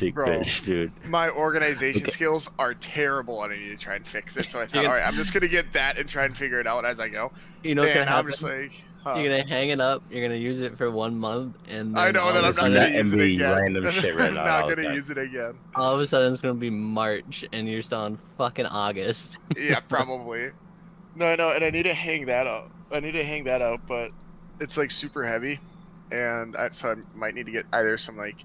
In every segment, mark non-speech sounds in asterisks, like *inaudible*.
Basic Bro. bitch, dude. My organization Okay. skills are terrible, and I need to try and fix it. So I thought, You're gonna- right, I'm just gonna get that and try and figure it out as I go. You know what's and gonna I'm just like, huh. You're gonna hang it up. You're gonna use it for one month, and I know that I'm a not sudden, gonna use it again. random *laughs* shit right I'm now not all gonna use it again. all of a sudden it's gonna be March, and you're still in fucking August. *laughs* Yeah, probably. No, I know, and I need to hang that up. I need to hang that up, but it's like super heavy, and I, so I might need to get either some like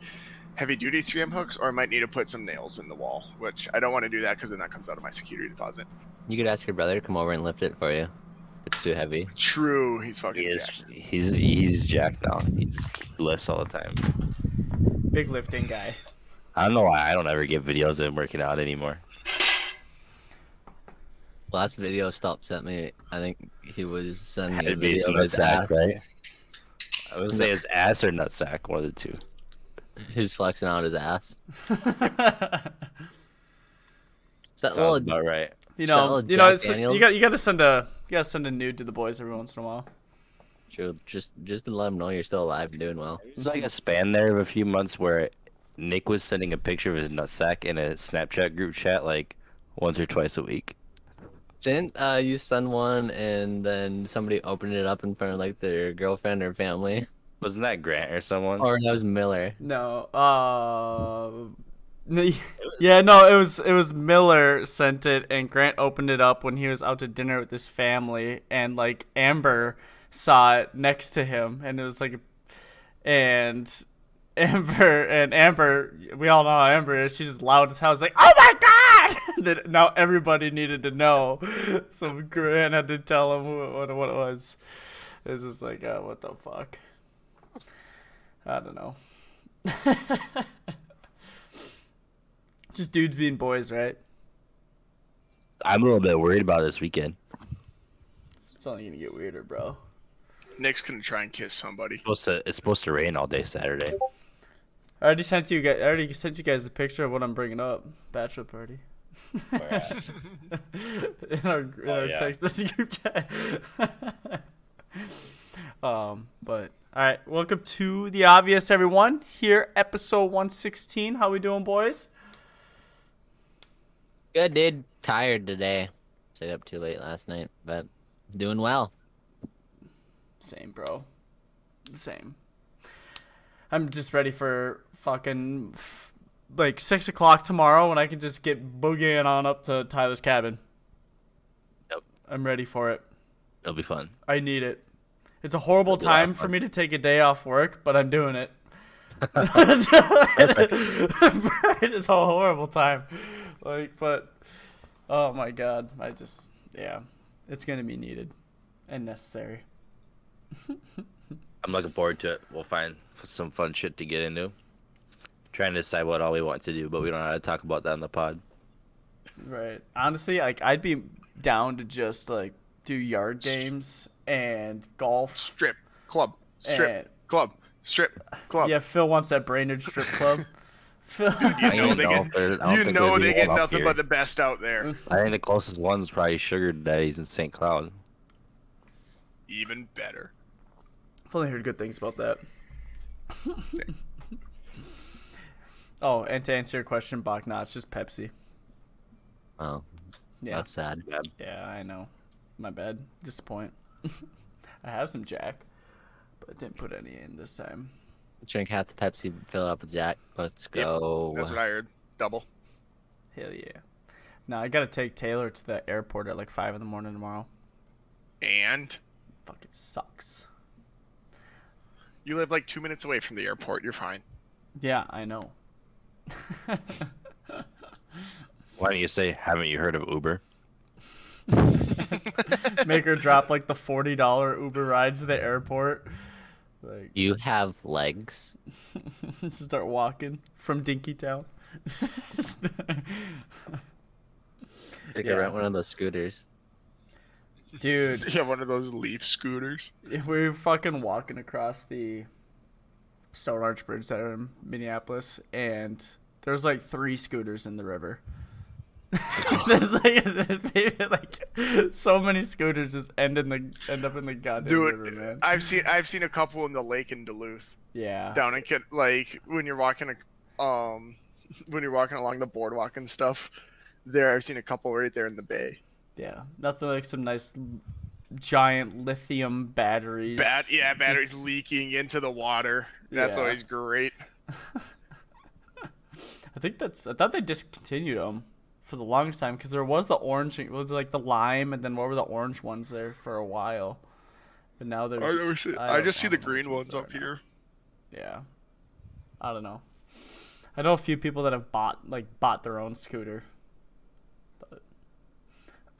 heavy duty 3M hooks, or I might need to put some nails in the wall, which I don't want to do that because then that comes out of my security deposit. You could ask your brother to come over and lift it for you. It's too heavy. True, he's fucking He is. jacked. He's he's jacked now. He just lifts all the time. Big lifting guy. I don't know why I don't ever get videos of him working out anymore. Last video Stop sent me. I think he was sending Had me a video of his nutsack, ass. right? I would say his ass or nutsack, one of the two. Who's flexing out his ass? *laughs* Is that Sounds little about right. You know, you know, Jack you got you got to send a you got to send a nude to the boys every once in a while. True, just just to let them know you're still alive and doing well. There's like a span there of a few months where Nick was sending a picture of his nutsack in a Snapchat group chat like once or twice a week. Didn't uh, you send one and then somebody opened it up in front of like their girlfriend or family? Wasn't that Grant or someone? Or that was Miller. No, uh, *laughs* *laughs* yeah, no, it was it was Miller sent it, and Grant opened it up when he was out to dinner with his family, and like Amber saw it next to him, and it was like, and *laughs* Amber and Amber, we all know how Amber is. She's just loud as hell. It's like, oh my god! that now everybody needed to know, so Grant had to tell him what what, what it was. It's just like, uh, what the fuck. I don't know. *laughs* Just dudes being boys, right? I'm a little bit worried about this weekend. It's only gonna get weirder, bro. Nick's gonna try and kiss somebody. It's supposed to it's supposed to rain all day Saturday. I already sent you guys. I already sent you guys a picture of what I'm bringing up. Bachelor party. *laughs* in our, in Oh, our yeah. text message *laughs* group chat. um, but all right, welcome to the obvious, everyone. Here, episode 116. How we doing, boys? Good dude. Tired today. Stayed up too late last night, but doing well. Same, bro. Same. I'm just ready for fucking f- like six o'clock tomorrow when I can just get boogieing on up to Tyler's cabin. Yep. I'm ready for it. It'll be fun. I need it. It's a horrible a time for me to take a day off work, but I'm doing it. *laughs* it's a horrible time. Like, but oh my god, I just yeah, it's gonna be needed and necessary. I'm looking forward to it. We'll find some fun shit to get into. Trying to decide what all we want to do, but we don't know how to talk about that in the pod. Right. Honestly, like I'd be down to just like do yard games and golf. Strip club, strip And- club, strip club. Yeah, Phil wants that Brainerd strip club. *laughs* Phil, You know they know get, if there- I don't you know they get nothing here. but the best out there. I think the closest one is probably Sugar Daddy's in St. Cloud. Even better. I've only heard good things about that. *laughs* Oh, and to answer your question, Bach, nah, it's just Pepsi. Oh, Yeah, that's sad. yeah, I know. My bad. Disappoint. *laughs* I have some Jack, but I didn't put any in this time. Drink half the Pepsi, fill it up with Jack. Let's Yep, go. That's what I heard. Double. Hell yeah. Now I gotta take Taylor to the airport at like five in the morning tomorrow. And Fucking sucks. you live like two minutes away from the airport. You're fine. Yeah, I know. *laughs* Why don't you say, haven't you heard of Uber? *laughs* Make her drop like the forty dollar Uber rides to the airport. Like You have legs. *laughs* start walking from Dinkytown. *laughs* You Yeah. rent one of those scooters. Dude, Yeah, one of those leaf scooters. If We're fucking walking across the Stone Arch Bridge there in Minneapolis, and there's like three scooters in the river. *laughs* *laughs* there's like, *laughs* like so many scooters just end in the end up in the goddamn Dude, river, man. I've seen I've seen a couple in the lake in Duluth. yeah, Down in Kid, like when you're walking, um, when you're walking along the boardwalk and stuff. There, I've seen a couple right there in the bay. yeah, nothing like some nice giant lithium batteries. Bat, yeah, batteries just- leaking into the water. That's Yeah. always great. I think that's. I thought they discontinued them for the longest time because there was the orange, it was like the lime, and then what were the orange ones there for a while. But now there's. I, see, I, don't- just see the don't know which green ones up now. here. Yeah. I don't know. I know a few people that have bought like bought their own scooter. But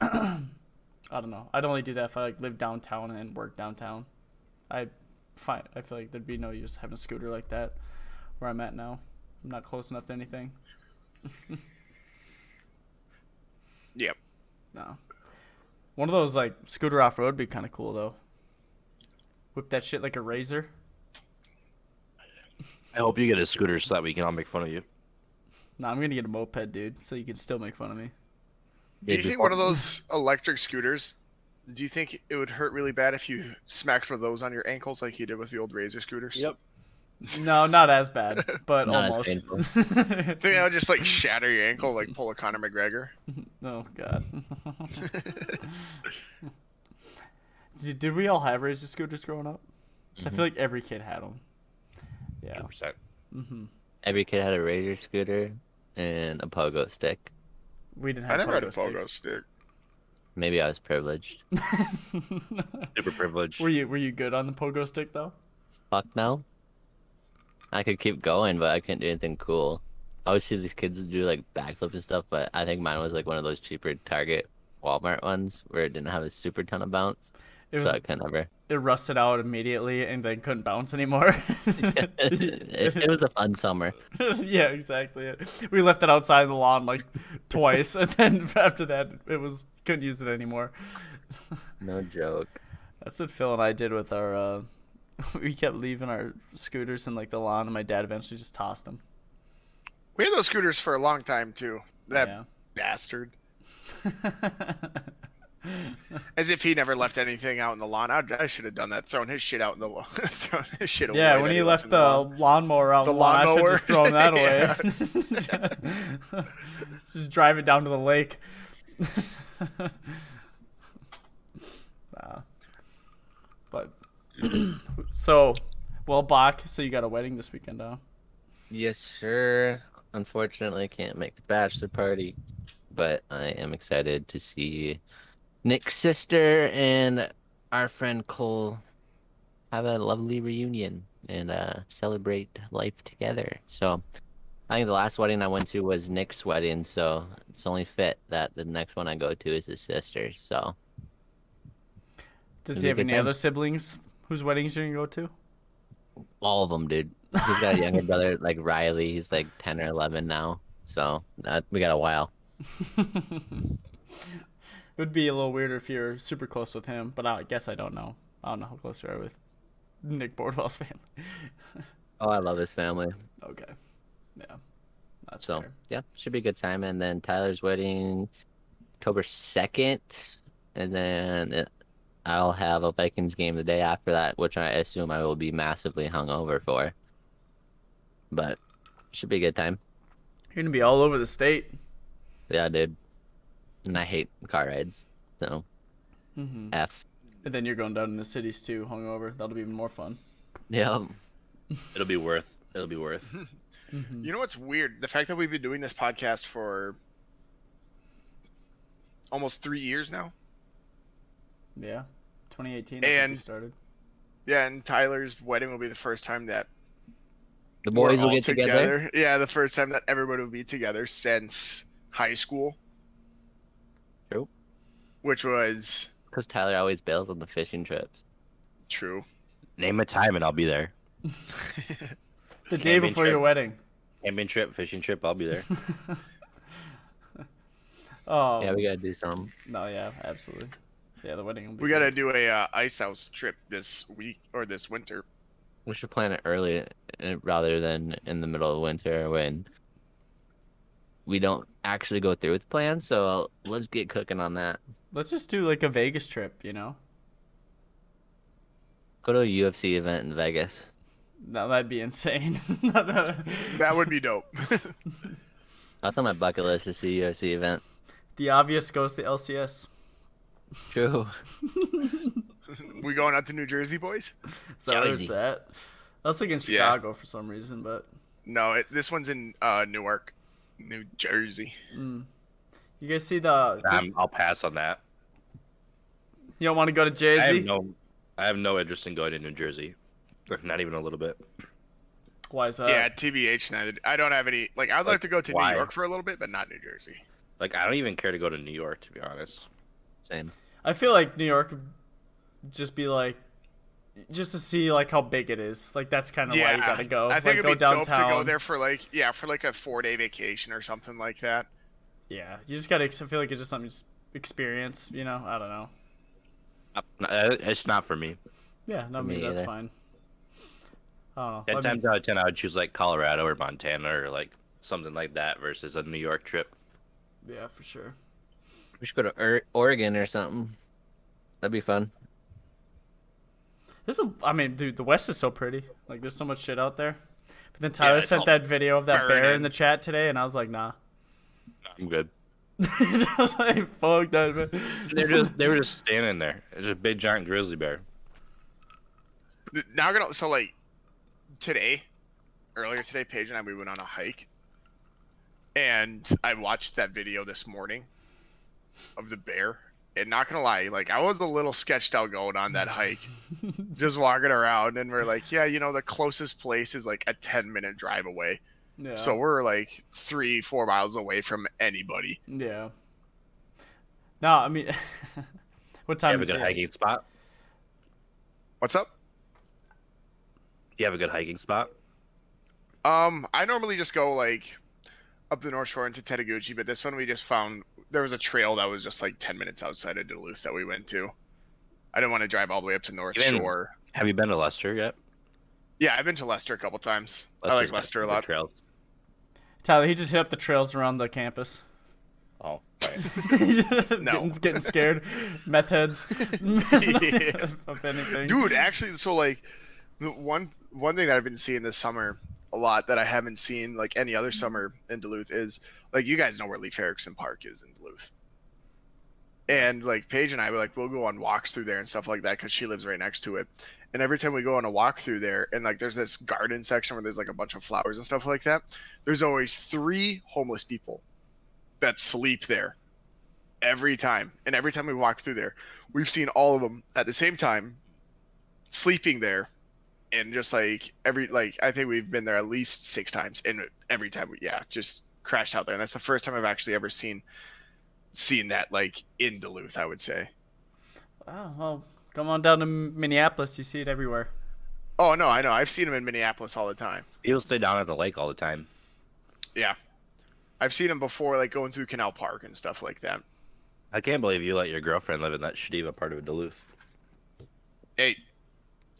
*clears throat* I don't know. I'd only do that if I like live downtown and work downtown. I find I feel like there'd be no use having a scooter like that where I'm at now. I'm not close enough to anything. *laughs* Yep. No. One of those like scooter off road would be kind of cool though. Whip that shit like a razor. *laughs* I hope you get a scooter so that we can all make fun of you. Nah, I'm gonna get a moped, dude, so you can still make fun of me. Do you think one of those electric scooters? Do you think it would hurt really bad if you smacked one of those on your ankles like you did with the old Razor scooters? Yep. No, not as bad, but Not as almost. painful. *laughs* Think that would just like shatter your ankle like pull a Conor McGregor? *laughs* oh god. *laughs* did, did we all have razor scooters growing up? 'Cause I feel like every kid had them. Yeah. 100%. hmm Every kid had a razor scooter and a pogo stick. We didn't I have never had a pogo pogo sticks. stick. Maybe I was privileged. Super privileged. were you were you good on the pogo stick though? Fuck no. I could keep going, but I couldn't do anything cool. I always see these kids do like backflips and stuff, but I think mine was like one of those cheaper Target, Walmart ones where it didn't have a super ton of bounce. It so I could never. it rusted out immediately and then couldn't bounce anymore. it, *laughs* it was a fun summer. *laughs* yeah, exactly. It. We left it outside the lawn like twice, and then *laughs* after that, it was couldn't use it anymore. No joke. That's what Phil and I did with our. Uh, *laughs* we kept leaving our scooters in like the lawn, and my dad eventually just tossed them. We had those scooters for a long time too. That Yeah. bastard. *laughs* As if he never left anything out in the lawn. I, I should have done that. Thrown his shit out in the lawn. *laughs* thrown his shit away. yeah, when he left left the lawn. lawnmower out The the lawn, I should lawnmower? just thrown that away. just drive it down to the lake. nah. *clears throat* So, well, Bach. So you got a wedding this weekend, huh? Yes, sir. Unfortunately, I can't make the bachelor party, but I am excited to see Nick's sister and our friend Cole have a lovely reunion and uh, celebrate life together. So, I think the last wedding I went to was Nick's wedding, so it's only fit that the next one I go to is his sister's. So, Does It'll he have any time. other siblings whose weddings are you're gonna go to? all of them, dude. He's got a younger brother *laughs* like Riley. He's like ten or eleven now, so uh, we got a while. *laughs* It would be a little weirder if you're super close with him, but I guess I don't know. I don't know how close you are with Nick Bordwell's family. *laughs* Oh, I love his family. okay. Yeah. That's So fair. yeah, should be a good time. And then Tyler's wedding, October second, and then it, I'll have a Vikings game the day after that, which I assume I will be massively hungover for. But should be a good time. You're gonna be all over the state. Yeah, dude. And I hate car rides, so hmm f. And then you're going down in the cities too, hungover. That'll be even more fun. Yeah, *laughs* It'll be worth. It'll be worth. *laughs* You know what's weird? The fact that we've been doing this podcast for almost three years now. Yeah. 2018. I think we And- started. Yeah, and Tyler's wedding will be the first time that the we're boys will all get together. Yeah, the first time that everybody will be together since high school. True. Which was Because Tyler always bails on the fishing trips. true. Name a time and I'll be there. *laughs* The day Camping before your wedding. Camping trip, fishing trip, I'll be there. *laughs* Oh Yeah, we gotta do some. no, yeah, absolutely. Yeah, the wedding. Will be We gotta do a uh, ice house trip this week or this winter. We should plan it early uh, rather than in the middle of winter when we don't actually go through with the plan. So let's get cooking on that. Let's just do like a Vegas trip, you know? Go to a UFC event in Vegas. No, that'd be insane. *laughs* That would be dope. *laughs* That's on my bucket list to see a UFC event. the obvious goes to LCS. True. *laughs* we going out to New Jersey, boys? Is that where it's Jersey. at? I was thinking Yeah. Chicago for some reason, but No, it, this one's in uh, Newark, New Jersey. mm. you guys see the? Um, I'll pass on that. you don't want to go to I Jersey? have no, I have no interest in going to New Jersey. Not even a little bit. Why is that? yeah, TBH. Neither. I don't have any. Like, I'd like Like, to go to why? New York for a little bit, but not New Jersey. Like I don't even care to go to New York to be honest. Same. I feel like New York would just be like, just to see like how big it is. Like that's kind of why you gotta go. I think like it'd go be downtown. dope to go there for like, yeah, for like a four-day vacation or something like that. Yeah, you just gotta. I feel like it's just something to experience. You know, I don't know. Uh, It's not for me. Yeah, no, me me that's either. fine. I don't know. Ten times out of ten, I would choose like Colorado or Montana or like something like that versus a New York trip. yeah, for sure. We should go to Ur- Oregon or something. That'd be fun. This is. I mean, dude, the West is so pretty. Like, there's so much shit out there. But then Tyler it's sent that video of that bear in the chat today, and I was like, nah. I'm good. *laughs* I was like, fuck that, man. They were just they were just standing there. It's a big giant grizzly bear. Now, I'm gonna so like today, earlier today, Paige and I we went on a hike, and I watched that video this morning of the bear. And not gonna lie, like I was a little sketched out going on that hike, *laughs* just walking around, and we're like, yeah, you know, the closest place is like a ten minute drive away. Yeah. So we're like three, four miles away from anybody. Yeah. No, I mean, *laughs* what You time? have a of good day? hiking spot. What's up? You have a good hiking spot. Um, I normally just go like up the North Shore into Tettegouche, but this one we just found there was a trail that was just like ten minutes outside of Duluth that we went to. I didn't want to drive all the way up to North Even- Shore. Have you been to Lester yet? Yeah, I've been to Lester a couple times. I like got Lester a lot. Trails. Tyler, he just hit up the trails around the campus. Oh, *laughs* right. getting, getting scared. Meth heads. Yeah. *laughs* *laughs* of anything. Dude, actually, so like one one thing that I've been seeing this summer a lot that I haven't seen like any other summer in Duluth is like you guys know where Leif Erikson Park is in Duluth. And like Paige and I, we like we'll go on walks through there and stuff like that because she lives right next to it. And every time we go on a walk through there, and like there's this garden section where there's like a bunch of flowers and stuff like that, there's always three homeless people that sleep there every time. And every time we walk through there, we've seen all of them at the same time sleeping there and just like every like i think we've been there at least six times and every time we yeah just crashed out there and that's the first time i've actually ever seen seen that like in duluth i would say Oh, well, come on down to Minneapolis. You see it everywhere. oh no i know i've seen them in minneapolis all the time People stay down at the lake all the time. yeah i've seen them before like going through canal park and stuff like that I can't believe you let your girlfriend live in that shitty part of Duluth. hey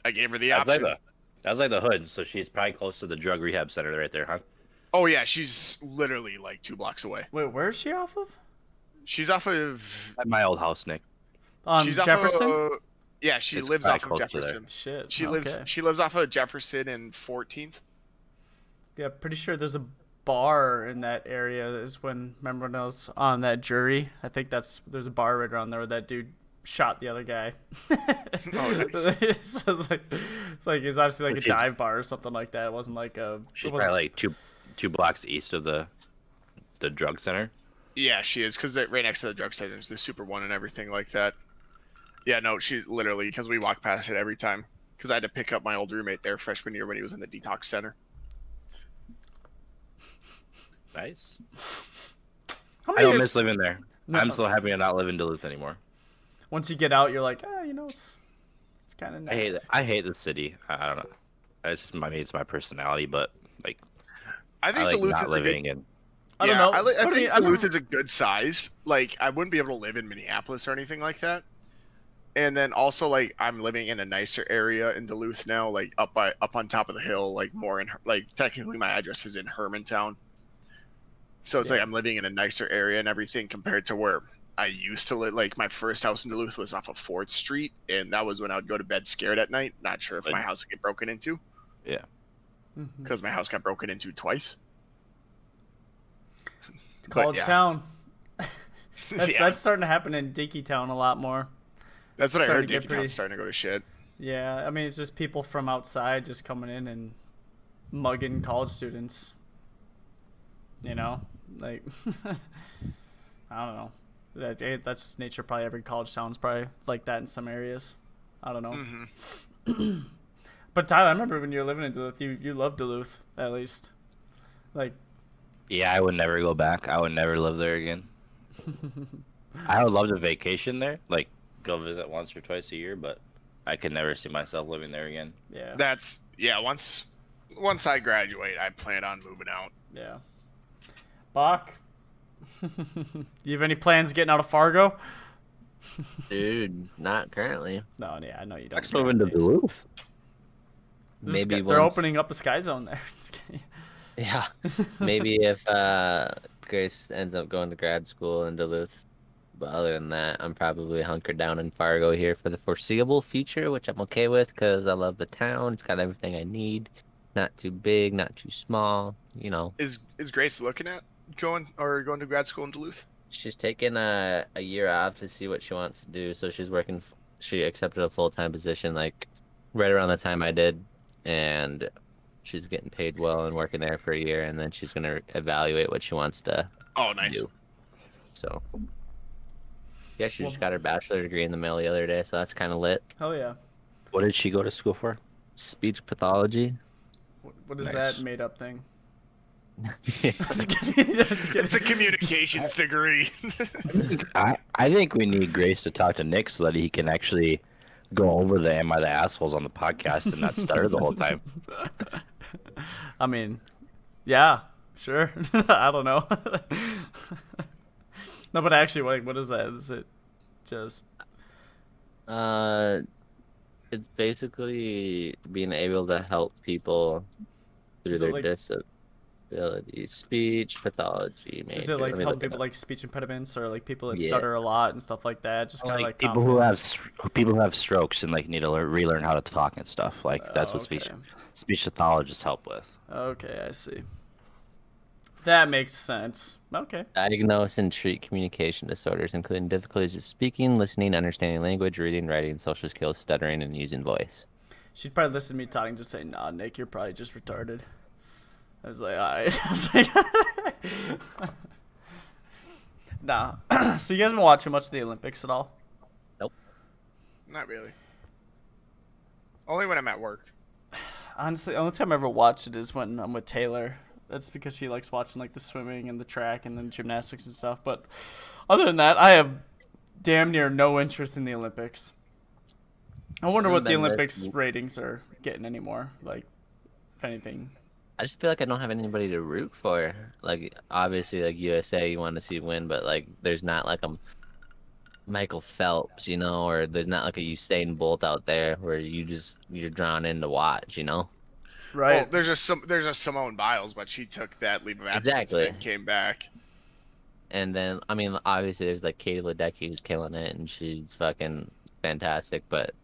i gave her the That's like option the, that's like the hood, so she's probably close to the drug rehab center right there, huh? oh yeah she's literally like two blocks away Wait, where's she off of? She's off of At my old house, Nick. On she's Jefferson. off of, yeah she It's lives off of close to there. jefferson Shit. she okay. lives she lives off of jefferson and 14th Yeah, pretty sure there's a bar in that area. Is when remember when I was on that jury? I think that's there's a bar right around there where that dude shot the other guy. *laughs* Oh, nice. *laughs* it's, just like it's like it's obviously like Which a dive bar or something like that. It wasn't like a. She's it wasn't, probably like two two blocks east of the the drug center. Yeah, she is because right next to the drug station is the Super One and everything like that. Yeah, no, she literally because we walk past it every time. Because I had to pick up my old roommate there freshman year when he was in the detox center. Nice. how I don't if- miss living there. No. I'm so happy to not live in Duluth anymore. once you get out, you're like, ah, you know, it's it's kind of I nice. hate I hate the city. I, I don't know. It's my it's my personality, but like I I think like Duluth not is a living good, in. I don't yeah, know. I, li- I think mean, Duluth don't- is a good size. Like, I wouldn't be able to live in Minneapolis or anything like that. And then also, like, I'm living in a nicer area in Duluth now, like up by up on top of the hill, like more in like technically my address is in Hermantown. So it's like I'm living in a nicer area and everything compared to where I used to live. Like my first house in Duluth was off of Fourth Street, and that was when I would go to bed scared at night, not sure if my house would get broken into Yeah, because my house got broken into twice. College yeah. town. *laughs* That's Yeah. that's starting to happen in Dinkytown a lot more. That's what I heard. Dinky pretty- Town's starting to go to shit. Yeah, I mean it's just people from outside just coming in and mugging college students. You know, like *laughs* I don't know. That eh, that's just nature. Probably every college town's probably like that in some areas. I don't know. hmm *clears throat* But Tyler, I remember when you were living in Duluth, you you loved Duluth at least. Like Yeah, I would never go back. I would never live there again. *laughs* I would love to vacation there, like go visit once or twice a year, but I could never see myself living there again. yeah, That's yeah. Once once I graduate, I plan on moving out. yeah. Bach, *laughs* you have any plans getting out of Fargo? *laughs* Dude, not currently. No, yeah, I know you don't. Next moving to Duluth. This Maybe guy- they're opening up a sky zone there. Just kidding. Yeah. *laughs* Maybe if uh, Grace ends up going to grad school in Duluth. But other than that, I'm probably hunkered down in Fargo here for the foreseeable future, which I'm okay with because I love the town. It's got everything I need. Not too big, not too small. You know, Is is Grace looking at going or going to grad school in Duluth? she's taking a, a year off to see what she wants to do. So she's working, she accepted a full time position like right around the time I did. And she's getting paid well and working there for a year. And then she's going to evaluate what she wants to Oh, nice. do. So, yeah, she just got her bachelor degree in the mail the other day, so that's kind of lit. Hell yeah. What did she go to school for? Speech pathology. What, what is Nice. that made up thing? *laughs* *laughs* yeah, Just kidding. Just kidding. It's a communications *laughs* degree. I, I think we need Grace to talk to Nick so that he can actually go over the Am I the Assholes on the podcast and not stutter the whole time. *laughs* I mean, yeah, sure. *laughs* I don't know. *laughs* no, but actually, like, what is that? Is it just uh, it's basically being able to help people through Is their like- disabilities. Speech pathology, maybe. is it like Let me helping people like speech impediments or like people that Yeah. stutter a lot and stuff like that? Just kind of Like, like, people who have people who have strokes and like need to learn, relearn how to talk and stuff. Like that's Oh, what speech okay. Speech pathologists help with. Okay, I see. That makes sense. Okay. Diagnose and treat communication disorders, including difficulties with speaking, listening, understanding language, reading, writing, social skills, stuttering, and using voice. She'd probably listen to me talking, just say, "Nah, Nick, you're probably just retarded." I was like, "Alright." *laughs* I was like, *laughs* nah. *clears throat* so you guys been watching much of the Olympics at all? Nope. Not really. Only when I'm at work. Honestly, the only time I ever watched it is when I'm with Taylor. That's because she likes watching like the swimming and the track and then gymnastics and stuff. But other than that, I have damn near no interest in the Olympics. I wonder what the Olympics ratings are getting anymore. Like, if anything. I just feel like I don't have anybody to root for. Like obviously, like USA, you want to see win, but like there's not like a Michael Phelps, you know, or there's not like a Usain Bolt out there where you just you're drawn in to watch, you know. Right. Well, there's just some there's a Simone Biles, but she took that leave of absence Exactly. and came back. And then I mean, obviously, there's like Katie Ledecky who's killing it, and she's fucking fantastic. But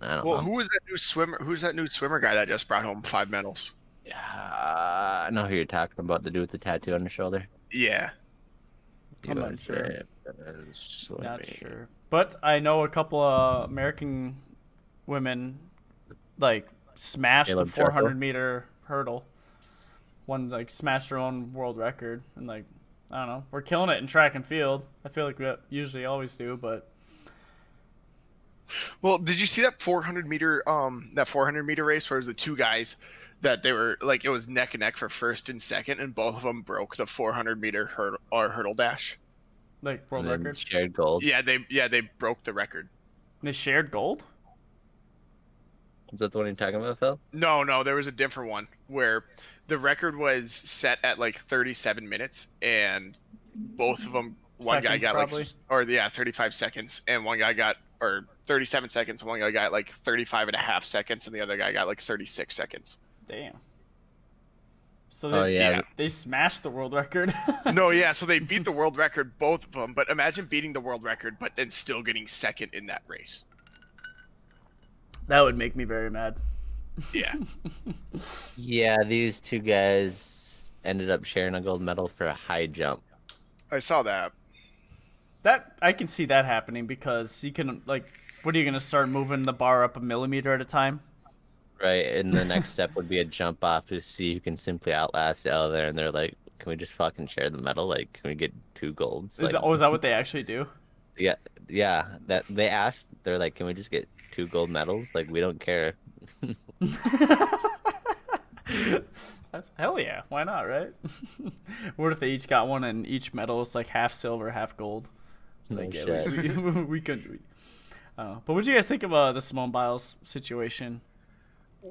I don't know. Well, know. who is that new swimmer? Who's that new swimmer guy that just brought home five medals? Yeah, I know who you're talking about. The dude with the tattoo on his shoulder. Yeah. I'm not USA sure. swimming. Not sure. But I know a couple of American women like smashed Caleb the 400 Jarko? meter hurdle. One like smashed her own world record and like I don't know. We're killing it in track and field. I feel like we usually always do, but Well, did you see that 400 meter um that 400 meter race where it was the two guys that they were like it was neck and neck for first and second, and both of them broke the 400 meter hurdle or hurdle dash. Like world and record. shared gold. Yeah, they yeah they broke the record. They shared gold. Is that the one you're talking about, Phil? No, no, there was a different one where the record was set at like 37 minutes, and both of them, one guy got probably. like, or yeah, 35 seconds, and one guy got, or 37 seconds, and one guy got like 35 and a half seconds, and the other guy got like 36 seconds. Damn. So oh, they, Oh yeah. yeah. they smashed the world record. *laughs* no, yeah, so they beat the world record, both of them, but imagine beating the world record, but then still getting second in that race. that would make me very mad. Yeah. *laughs* Yeah, these two guys ended up sharing a gold medal for a high jump. I saw that. That I can see that happening because you can like, what are you gonna start moving the bar up a millimeter at a time? Right, and the next step would be a jump off to see who can simply outlast the other. And they're like, "Can we just fucking share the medal? Like, can we get two golds?" Is Like, that, oh, is that what they actually do? yeah, yeah. That they asked. They're like, "Can we just get two gold medals? Like, we don't care." *laughs* That's hell yeah. Why not, right? *laughs* what if they each got one and each medal is like half silver, half gold? No Like, yeah, shit. *laughs* we, we, we could. We, don't. But what do you guys think of uh, the Simone Biles situation?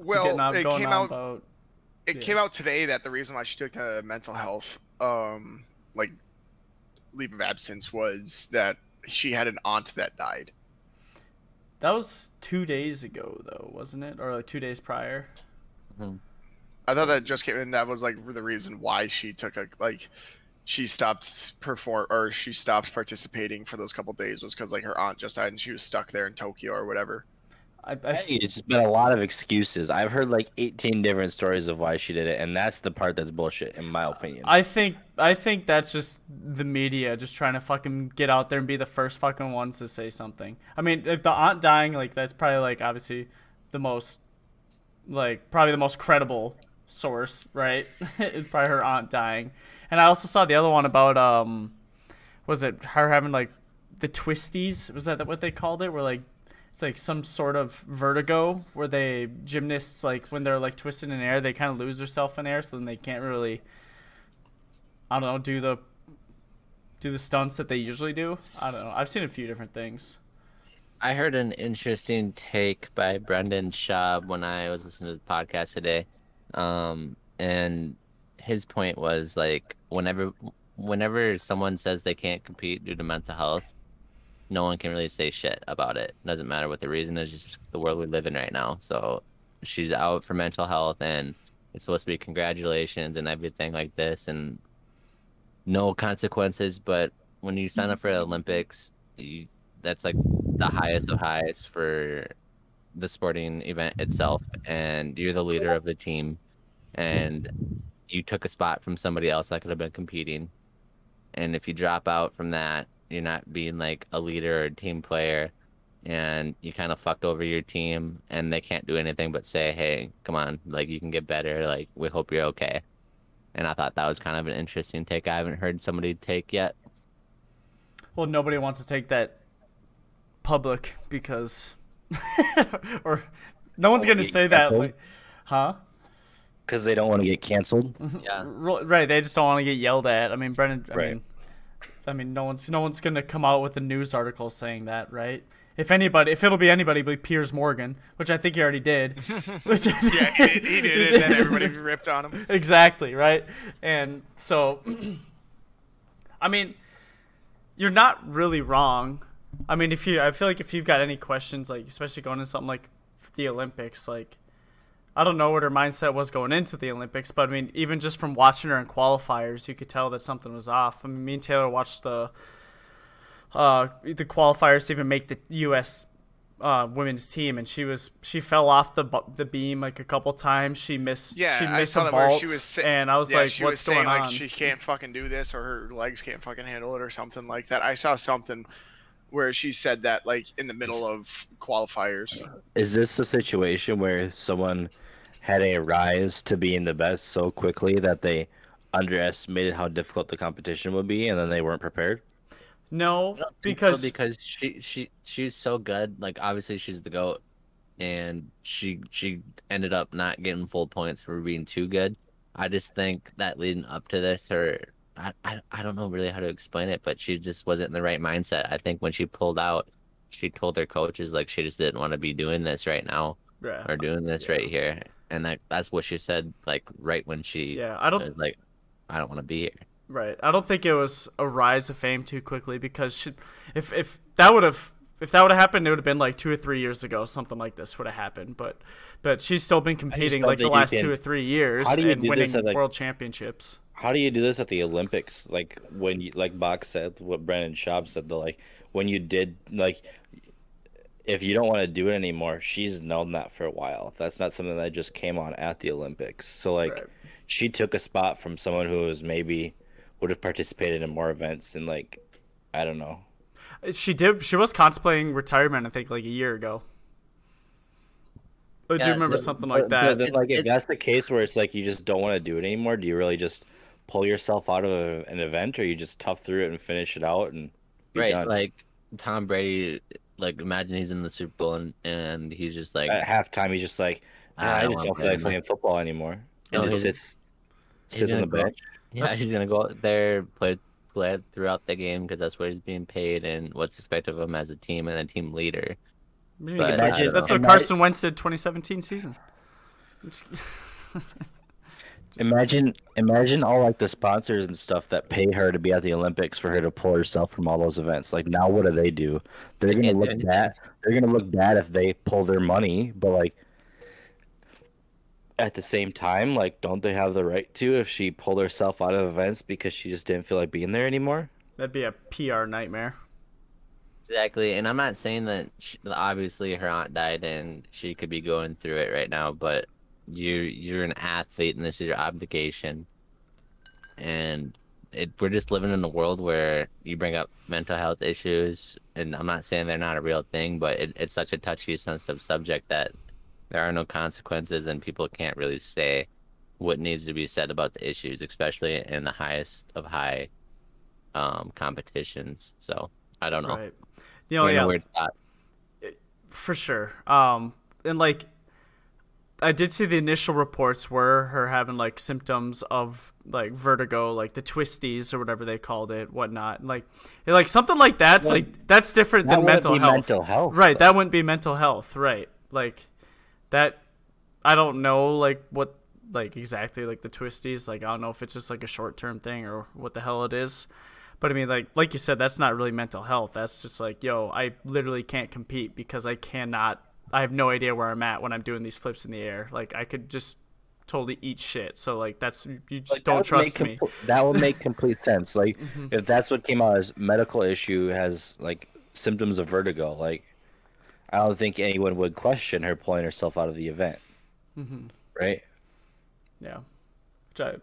Well, out, it came out about it Yeah. came out today that the reason why she took the mental health um like leave of absence was that she had an aunt that died that was two days ago though, wasn't it? Or like two days prior? i thought that just came in that was like the reason why she took a like she stopped perform or she stopped participating for those couple days was because like her aunt just died and she was stuck there in tokyo or whatever I, I Hey, it's been a lot of excuses. I've heard like 18 different stories of why she did it, and that's the part that's bullshit, in my opinion. I think I think that's just the media just trying to fucking get out there and be the first fucking ones to say something. I mean, if the aunt dying, like that's probably like obviously the most like probably the most credible source, right? *laughs* is probably her aunt dying. And I also saw the other one about um was it her having like the twisties? Was that what they called it? Where like it's like some sort of vertigo where they gymnasts like when they're like twisted in air they kind of lose themselves in air so then they can't really I don't know do the do the stunts that they usually do. I don't know. I've seen a few different things. I heard an interesting take by Brendan Schaub when I was listening to the podcast today, um, and his point was like whenever whenever someone says they can't compete due to mental health, no one can really say shit about it. Doesn't matter what the reason is, just the world we live in right now. So she's out for mental health, and it's supposed to be congratulations and everything like this, and no consequences. But when you sign up for the Olympics, you, that's like the highest of highs for the sporting event itself and you're the leader of the team and you took a spot from somebody else that could have been competing and if you drop out from that you're not being like a leader or a team player and you kind of fucked over your team and they can't do anything but say hey come on like you can get better like we hope you're okay and i thought that was kind of an interesting take i haven't heard somebody take yet Well, nobody wants to take that public because *laughs* or no one's going to say that like huh? Because they don't want to get canceled. Mm-hmm. yeah Right, they just don't want to get yelled at. I mean, Brendan. I Right. mean, I mean, no one's no one's gonna come out with a news article saying that, right? If anybody, if it'll be anybody, it'll be Piers Morgan, which I think he already did. Which- *laughs* yeah *laughs* he did, he did and then *laughs* everybody ripped on him exactly right, and so, *clears throat* I mean, you're not really wrong. I mean, if you, I feel like if you've got any questions, like especially going into something like the Olympics, like I don't know what her mindset was going into the Olympics, but I mean, even just from watching her in qualifiers, you could tell that something was off. I mean, me and Taylor watched the uh, the qualifiers to even make the U.S. Uh, women's team, and she was she fell off the the beam like a couple times. She missed yeah she i saw a that where vault, she was sa- and I was yeah, like, she "What's was saying, going like on?" she can't fucking do this or her legs can't fucking handle it or something like that i saw something where she said that like in the middle of qualifiers Is this a situation where someone had a rise to being the best so quickly that they underestimated how difficult the competition would be and then they weren't prepared? No, I so, because because she she she's so good. Like obviously she's the goat, and she she ended up not getting full points for being too good. I just think that leading up to this, her I, I, I don't know really how to explain it, but she just wasn't in the right mindset. I think when she pulled out, she told her coaches like she just didn't want to be doing this right now Yeah. or doing this right here, and that that's what she said like right when she Yeah, I don't was like, I don't want to be here. Right. I don't think it was a rise of fame too quickly because she, if if that would have if that would have happened, it would have been like two or three years ago. Something like this would have happened. But but she's still been competing like the last can- two or three years How do you and do winning this at, like- world championships. How do you do this at the Olympics? Like when you, like Bach said, what Brendan Schaub said, the like when you did like, if you don't want to do it anymore, she's known that for a while. That's not something that just came on at the Olympics. So like, Right. she took a spot from someone who was maybe would have participated in more events and like, I don't know. She did. She was contemplating retirement. I think like a year ago. I do Yeah, remember the- something But- like but that. then, like if that's the case where it's like you just don't want to do it anymore, do you really just pull yourself out of a, an event, or you just tough through it and finish it out and be right, done? like Tom Brady. Like imagine he's in the Super Bowl and, and he's just like, at halftime he's just like "Ah, I I don't just don't feel like playing football anymore. No, and just sits he's sits on the go- bench. Yeah, That's- he's gonna go out there play play throughout the game because that's what he's being paid and what's expected of him as a team and a team leader. But that's- that's what Carson Wentz did 2017 season. *laughs* *laughs* Just- imagine imagine all like the sponsors and stuff that pay her to be at the olympics for her to pull herself from all those events. Like now what do they do? They're gonna look bad. They're gonna look bad if they pull their money but like at the same time like don't they have the right to if she pulled herself out of events because she just didn't feel like being there anymore? That'd be a PR nightmare. Exactly, and I'm not saying that she, obviously her aunt died and she could be going through it right now, but you you're an athlete and this is your obligation, and it, we're just living in a world where you bring up mental health issues, and I'm not saying they're not a real thing, but it, it's such a touchy, sensitive subject that there are no consequences and people can't really say what needs to be said about the issues, especially in the highest of high um, competitions. So I don't know. Right. You know, We're in a yeah, for sure. Um, and like, I did see the initial reports were her having like symptoms of like vertigo, like the twisties or whatever they called it, whatnot. Like, like something like that's Well, like that's different that than mental be health. mental health, right? though. That wouldn't be mental health, right? Like, that. I don't know, like what, like exactly like the twisties. Like I don't know if it's just like a short term thing or what the hell it is. But I mean, like like you said, that's not really mental health. That's just like, yo, I literally can't compete because I cannot. I have no idea where I'm at when I'm doing these flips in the air. Like I could just totally eat shit. So like that's you just Like, don't trust me. that would make complete sense. Like *laughs* Mm-hmm. if that's what came out as medical issue has like symptoms of vertigo, like I don't think anyone would question her pulling herself out of the event. Mm-hmm. Right? Yeah. Which I,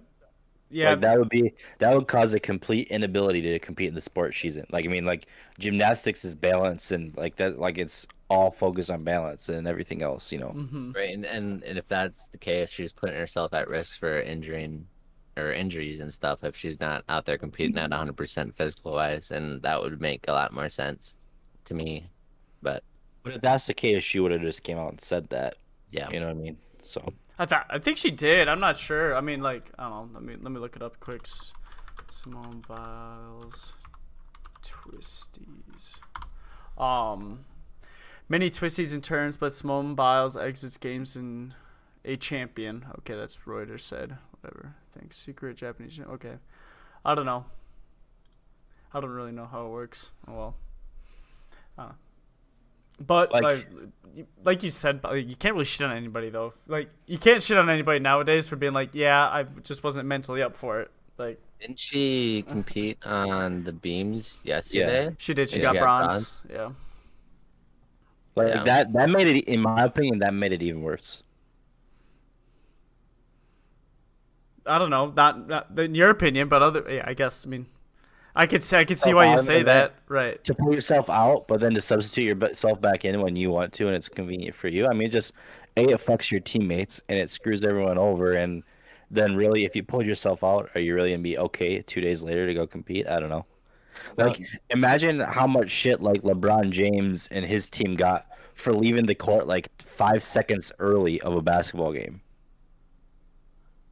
yeah. Like that would be that would cause a complete inability to compete in the sport she's in. Like I mean like gymnastics is balance and like that like it's all focus on balance and everything else, you know. mm-hmm. Right, and, and and if that's the case, she's putting herself at risk for injuring or injuries and stuff if she's not out there competing at 100% physical wise, and that would make a lot more sense to me. But But if that's the case, she would have just came out and said that. yeah, You know what I mean? So I thought I think she did. I'm not sure. I mean, like I don't know. Let me let me look it up quick. S- Simone Biles twisties. Um, many twisties and turns, but Simone Biles exits games in a champion. Okay, that's Reuters said. Whatever. Thanks. Secret Japanese. Okay. I don't know. I don't really know how it works. Oh well. Uh, but Like- like, you- like you said, like, you can't really shit on anybody though. Like you can't shit on anybody nowadays for being like, yeah, I just wasn't mentally up for it. Like didn't she compete on the beams yesterday? Yeah. she did, she She got got bronze. Yeah. Like Yeah. that that made it in my opinion that made it even worse. I don't know, not, not in your opinion, but other. Yeah, I guess. I mean, I could say I could see Oh, why you say that. Right. to pull yourself out, but then to substitute yourself back in when you want to and it's convenient for you. I mean, just a it fucks your teammates and it screws everyone over. And then really, if you pull yourself out, are you really gonna be okay two days later to go compete? I don't know. Like, imagine how much shit like LeBron James and his team got for leaving the court like five seconds early of a basketball game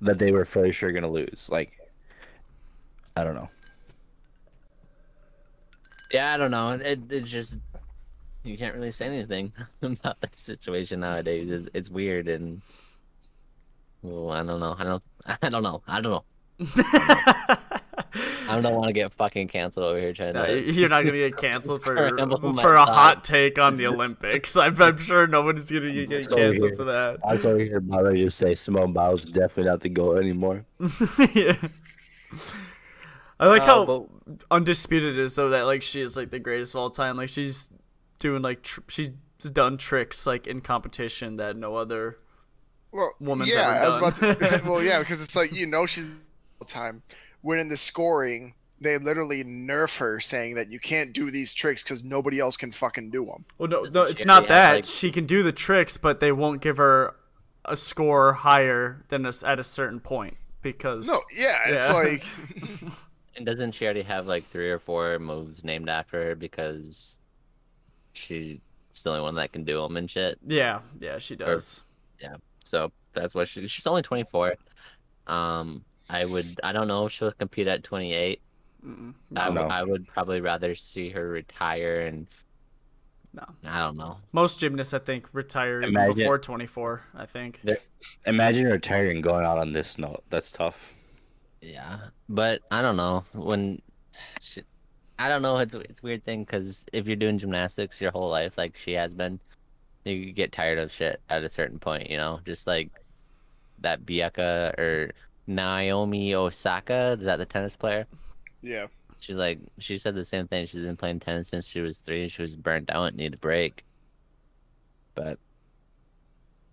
that they were fairly sure going to lose. Like, I don't know. Yeah, I don't know. It, it's just you can't really say anything *laughs* about that situation nowadays. It's, it's weird and well, I don't know. I don't. *laughs* I don't know. I don't know. *laughs* I don't want to get fucking canceled over here trying No, to. you're not gonna get *laughs* canceled for for my a hot take on the Olympics. I'm, I'm sure nobody's gonna get get Sorry. canceled for that. I was over here about ready to say Simone Biles is definitely not the goal anymore. *laughs* yeah. I like Uh, how but- undisputed it is though that like she is like the greatest of all time. Like she's doing like tr- she's done tricks like in competition that no other. Well, woman's yeah, ever I was about to. *laughs* well, yeah, because it's like you know she's all time. When in the scoring, they literally nerf her, saying that you can't do these tricks because nobody else can fucking do them. Well, no, no, it's not that like- she can do the tricks, but they won't give her a score higher than us at a certain point because No, yeah, it's like *laughs* And doesn't she already have like three or four moves named after her because she's the only one that can do them and shit? yeah, yeah, she does. Yeah. So that's why she, she's only 24. Um, I would I don't know if she'll compete at 28. Mm-mm. No. I would probably rather see her retire and No. I don't know. Most gymnasts, I think, retire Imagine- before 24. I think. Imagine retiring and going out on this note. That's tough. Yeah, but I don't know when. She, I don't know. It's it's a weird thing because if you're doing gymnastics your whole life, like she has been, you get tired of shit at a certain point. You know, just like that Bianca or Naomi Osaka. Is that the tennis player? yeah. She's like she said the same thing. She's been playing tennis since she was three. She was burnt out and needed a break. But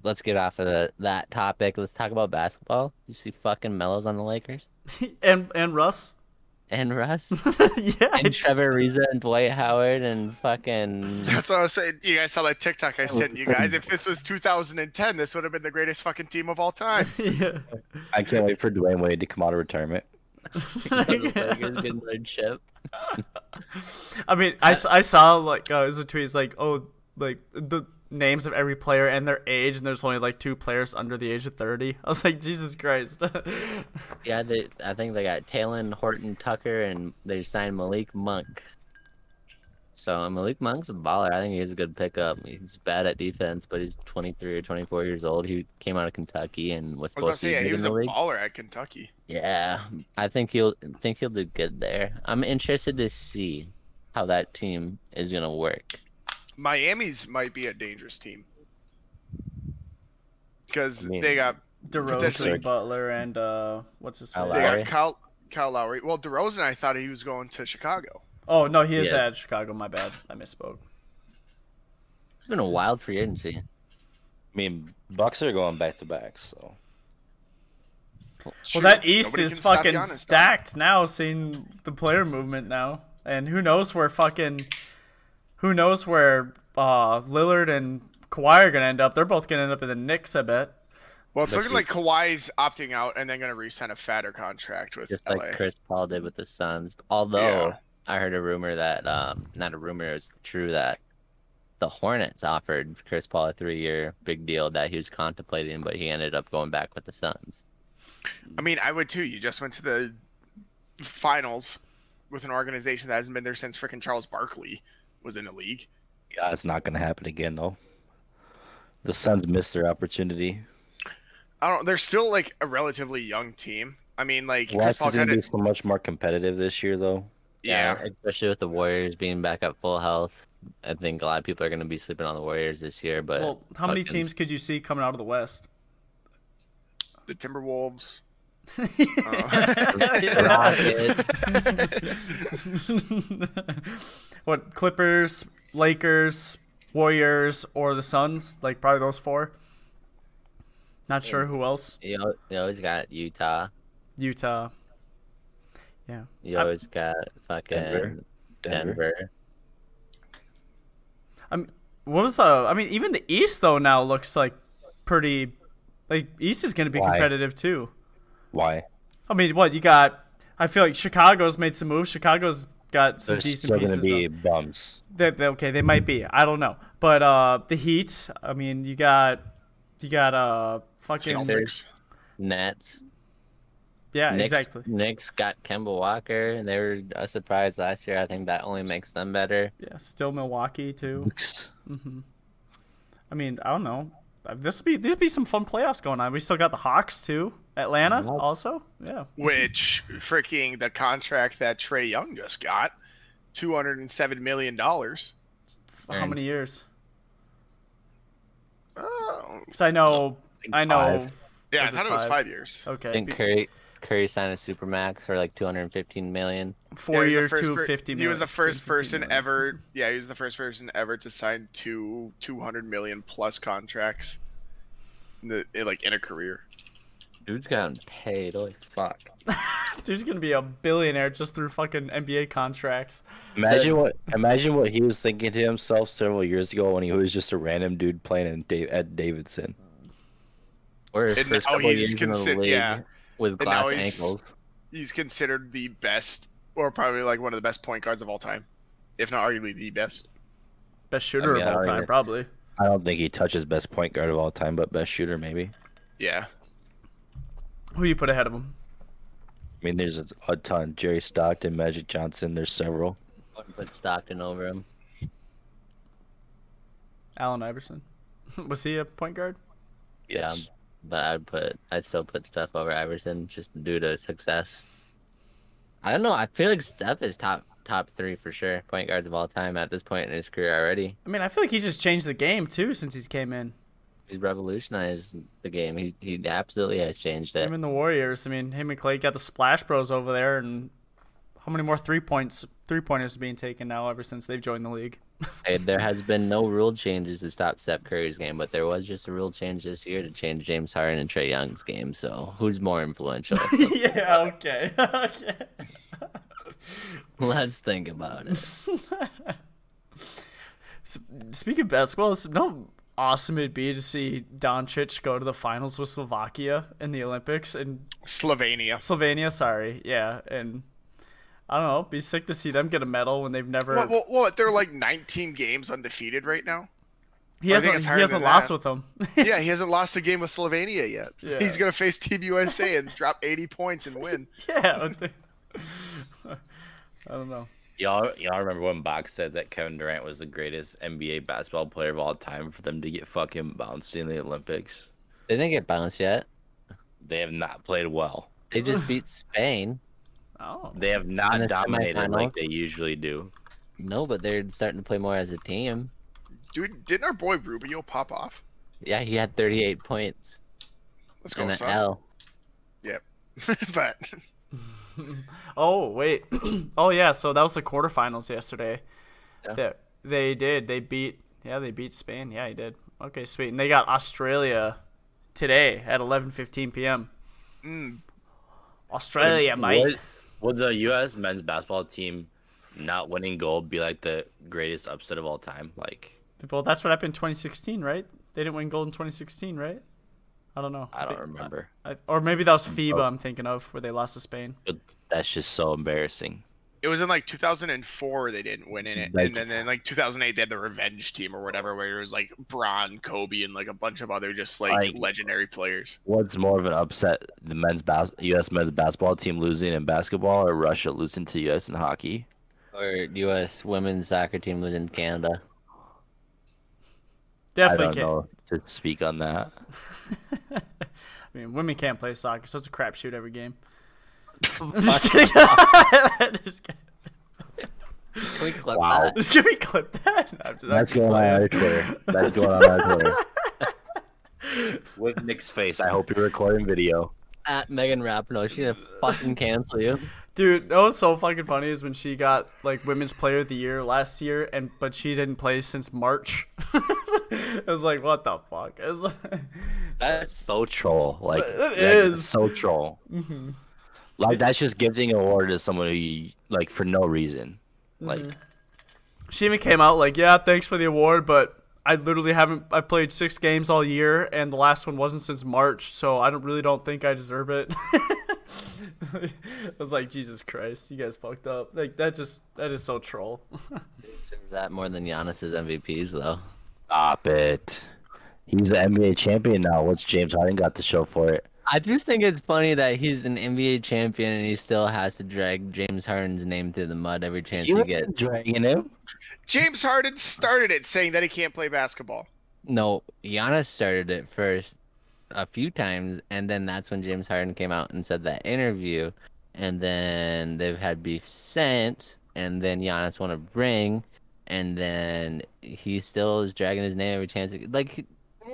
let's get off of the, that topic. Let's talk about basketball. You see fucking Melo's on the Lakers *laughs* and and Russ. And Russ *laughs* yeah. And Trevor Ariza and Dwight Howard and fucking That's what I was saying. You guys saw that TikTok I sent you guys. If this was 2010, this would have been the greatest fucking team of all time. *laughs* yeah. I can't wait for Dwyane Wade to come out of retirement. the Lakers getting their chip. I mean, I, s- I saw like uh, it was a tweet. It's like, oh, like the names of every player and their age, and there's only like two players under the age of 30. *laughs* I was like, Jesus Christ. *laughs* Yeah, they I think they got Talen Horton Tucker and they signed Malik Monk. So Malik Monk's a baller. I think he's a good pickup. He's bad at defense, but he's 23 or 24 years old. He came out of Kentucky and was I was to supposed to say, be yeah, he was a league. baller at Kentucky. Yeah, I think he'll think he'll do good there. I'm interested to see how that team is gonna work. Miami's might be a dangerous team because I mean, they got DeRozan, Potentially. Butler, and uh, what's his Kyle face? they Lowry. got Kyle Kyle Lowry. Well, DeRozan, I thought he was going to Chicago. Oh no, he is Yeah. at Chicago. My bad, I misspoke. It's been a wild free agency. I mean, Bucks are going back to back, so Well, that East Nobody is fucking Giannis, though. stacked now, seeing the player movement now, and who knows where fucking, who knows where uh, Lillard and Kawhi are gonna end up? They're both gonna end up in the Knicks, I bet. Well, it's looking like Kawhi's opting out and then going to re-sign a fatter contract with just LA. like Chris Paul did with the Suns. Although Yeah. I heard a rumor that um not a rumor, it's true that the Hornets offered Chris Paul a three year big deal that he was contemplating, but he ended up going back with the Suns. I mean, I would too. You just went to the finals with an organization that hasn't been there since freaking Charles Barkley was in the league. yeah, it's not going to happen again though. The Suns missed their opportunity. I don't. They're still like a relatively young team. I mean, like Chris West Paul is going kind to of be so much more competitive this year though. yeah. Especially with the Warriors being back at full health. I think a lot of people are gonna be sleeping on the Warriors this year, but Well, how many teams could you see coming out of the West? The Timberwolves. *laughs* *laughs* what Clippers, Lakers, Warriors, or the Suns? Like probably those four. Not sure who else. You, always got Utah. Utah. Yeah. You I'm- always got fucking Denver. Denver. Denver. What was uh? I mean, even the East though now looks like pretty. Like East is going to be Why? competitive too. Why? I mean, what you got? I feel like Chicago's made some moves. Chicago's got some decent games. They're decent still pieces. gonna be of- bums. they, they- okay, they might be. I don't know. But uh, the Heat. I mean, you got you got uh fucking Celtics. Nets. yeah, Knicks, exactly. Knicks got Kemba Walker, and they were a surprise last year. I think that only makes them better. Yeah, still Milwaukee too. Bucks. I mean, I don't know. Uh, This will be these will be some fun playoffs going on. We still got the Hawks too. Atlanta Yep. also. Yeah. Which freaking the contract that Trae Young just got, two hundred and seven million dollars. For how many years? Oh, Because I know, think I know. five. yeah, I thought it was five? five years. I Okay, think be- Curry Curry signed a supermax for like 215 million. four Yeah, he was year, the first two per- fifty. He was the first person million. ever. Yeah, he was the first person ever to sign two two hundred million plus contracts. In the, in, like in a career. Dude's gotten paid. Holy fuck. *laughs* Dude's gonna be a billionaire just through fucking NBA contracts. Imagine what imagine what he was thinking to himself several years ago when he was just a random dude playing in Dave, at Davidson. Or his And first now couple he's years in the league yeah. with glass he's- ankles. He's considered the best, or probably like one of the best point guards of all time, if not arguably the best. Best shooter mean, of all time, even- probably. I don't think he touches best point guard of all time, but best shooter maybe. Yeah. Who you put ahead of him? I mean, there's a, a ton. Jerry Stockton, Magic Johnson. There's several. Wouldn't Put Stockton over him. Allen Iverson. *laughs* Was he a point guard? Yeah, but I'd put I'd still put Steph over Iverson just due to success. I don't know. I feel like Steph is top top three for sure. Point guards of all time at this point in his career already. I mean, I feel like he's just changed the game too since he's came in. He's revolutionized the game. He he absolutely has changed it. Him and the Warriors. I mean, him and Clay got the Splash Bros over there, and how many more three points three pointers being taken now ever since they've joined the league? *laughs* Hey, there has been no rule changes to stop Steph Curry's game, but there was just a rule change this year to change James Harden and Trae Young's game. So who's more influential? *laughs* yeah. Okay. *laughs* okay. Let's think about it. Speaking of basketball, no awesome it'd be to see Doncic go to the finals with Slovakia in the Olympics and Slovenia. Slovenia. Sorry, yeah, and I don't know, be sick to see them get a medal when they've never. What, what, what? They're like 19 games undefeated right now. he hasn't. He hasn't lost that. with them. *laughs* Yeah, he hasn't lost a game with Slovenia yet. Yeah. He's gonna face Team USA and drop 80 points and win. *laughs* yeah. *laughs* I don't know. Y'all, y'all remember when Box said that Kevin Durant was the greatest NBA basketball player of all time for them to get fucking bounced in the Olympics? They didn't get bounced yet. They have not played well. They just beat Spain. Oh. They have not the dominated like they usually do. No, but they're starting to play more as a team. Dude, didn't our boy Rubio pop off? Yeah, he had 38 points Let's go, and an son. L. *laughs* but *laughs* Oh wait. *clears throat* oh yeah. So that was the quarterfinals yesterday. Yeah. They, they did. They beat. Yeah, they beat Spain. Yeah, he did. Okay, sweet. And they got Australia today at 11:15 p.m. mm, Australia, mate. Would, would the U.S. men's basketball team not winning gold be like the greatest upset of all time? Like, Well, that's what happened in 2016, right? They didn't win gold in 2016, right? I don't know. I don't think- remember. I, or maybe that was oh. FIBA. Oh. I'm thinking of where they lost to Spain. But that's just so embarrassing. it was in like 2004 they didn't win in it, Like- and then in like 2008 they had the revenge team or whatever, where it was like Bron, Kobe, and like a bunch of other just like, Like- legendary players. What's more of an upset, the men's bas- U.S. men's basketball team losing in basketball, or Russia losing to U.S. in hockey? Or U.S. women's soccer team losing in Canada. I Definitely don't can't. know to speak on that. *laughs* I mean, women can't play soccer, so it's a crapshoot every game. *laughs* I'm just kidding. *laughs* Just kidding. Can we clip Wow. that? Can we clip that? I'm just, I'm That's just going on playing. our Twitter. That's going on our Twitter. With Nick's face. I hope you're recording video. At Megan Rapinoe, she's gonna fucking cancel you. Dude, that was so fucking funny is when she got like women's player of the year last year and but she didn't play since March. *laughs* I was like what the fuck? Like, *laughs* That's so troll. Like It is. so troll. Mm-hmm. Like that's just giving an award to someone who you like for no reason. Like mm-hmm. she even came out like, "Yeah, thanks for the award, but I literally haven't I played 6 games all year and the last one wasn't since March, so I don't really don't think I deserve it." *laughs* *laughs* I was like, Jesus Christ, you guys fucked up. Like that just that is so troll. *laughs* Deserve that more than Giannis's MVPs though. Stop it. He's the NBA champion now. What's James Harden got to show for it? I just think it's funny that he's an NBA champion and he still has to drag James Harden's name through the mud every chance You he gets. dragging him. James Harden started it saying that he can't play basketball. No, Giannis started it first a few times, and then that's when James Harden came out and said that interview, and then they've had beef since, and then Giannis won a ring, and then he still is dragging his name every chance. Like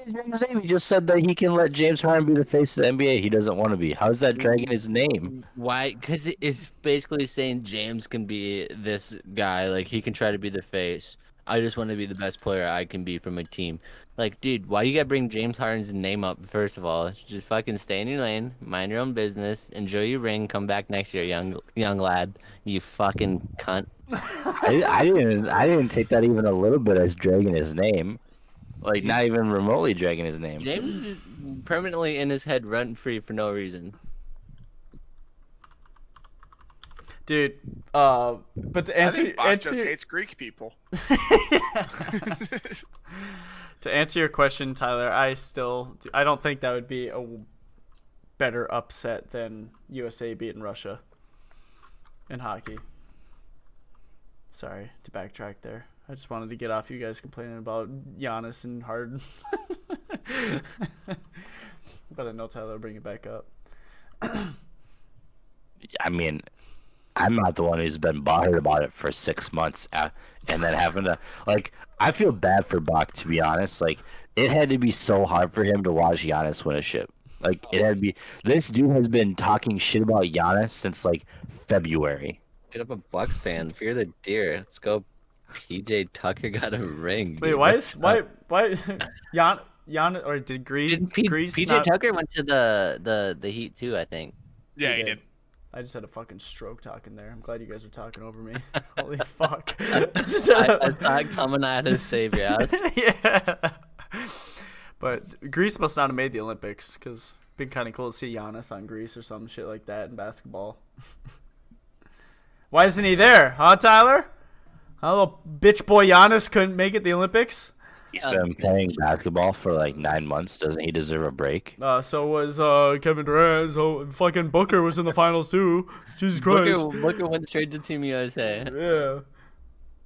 He just said that he can let James Harden be the face of the NBA. He doesn't want to be. How's that dragging his name? Why? Because it's basically saying James can be this guy. Like he can try to be the face. I just want to be the best player I can be for my team. Like, dude, why you gotta bring James Harden's name up? First of all, just fucking stay in your lane, mind your own business, enjoy your ring, come back next year, young young lad. You fucking cunt. I, I didn't. I didn't take that even a little bit as dragging his name. Like not even remotely dragging his name. James is permanently in his head, rent free for no reason. Dude, uh but to I answer think Bach answer just hates Greek people. *laughs* *laughs* *laughs* to answer your question, Tyler, I still I don't think that would be a better upset than USA beating Russia in hockey. Sorry to backtrack there. I just wanted to get off you guys complaining about Giannis and Harden. *laughs* but I know Tyler will bring it back up. I mean, I'm not the one who's been bothered about it for six months, uh, and then having to like. I feel bad for Bach to be honest. Like it had to be so hard for him to watch Giannis win a ship. Like it had to be. This dude has been talking shit about Giannis since like February. Get up a Bucks fan, fear the deer. Let's go. PJ Tucker got a ring. Wait, dude. why What's is why why Jan Jan or did Greece Didn't P- Greece PJ not- Tucker went to the the the Heat too? I think. Yeah, He he did. did. I just had a fucking stroke talking there. I'm glad you guys are talking over me. *laughs* *laughs* Holy fuck. *laughs* I, I saw it coming out of Savior House. yeah. But Greece must not have made the Olympics because been kind of cool to see Giannis on Greece or some shit like that in basketball. Why isn't he there, huh, Tyler? Huh, little bitch boy Giannis couldn't make it the Olympics. He's been playing basketball for like nine months. Doesn't he deserve a break? Uh, so was uh, Kevin Durant. So fucking Booker was in the finals too. Jesus Christ. Booker, Booker went straight to Team USA. Yeah.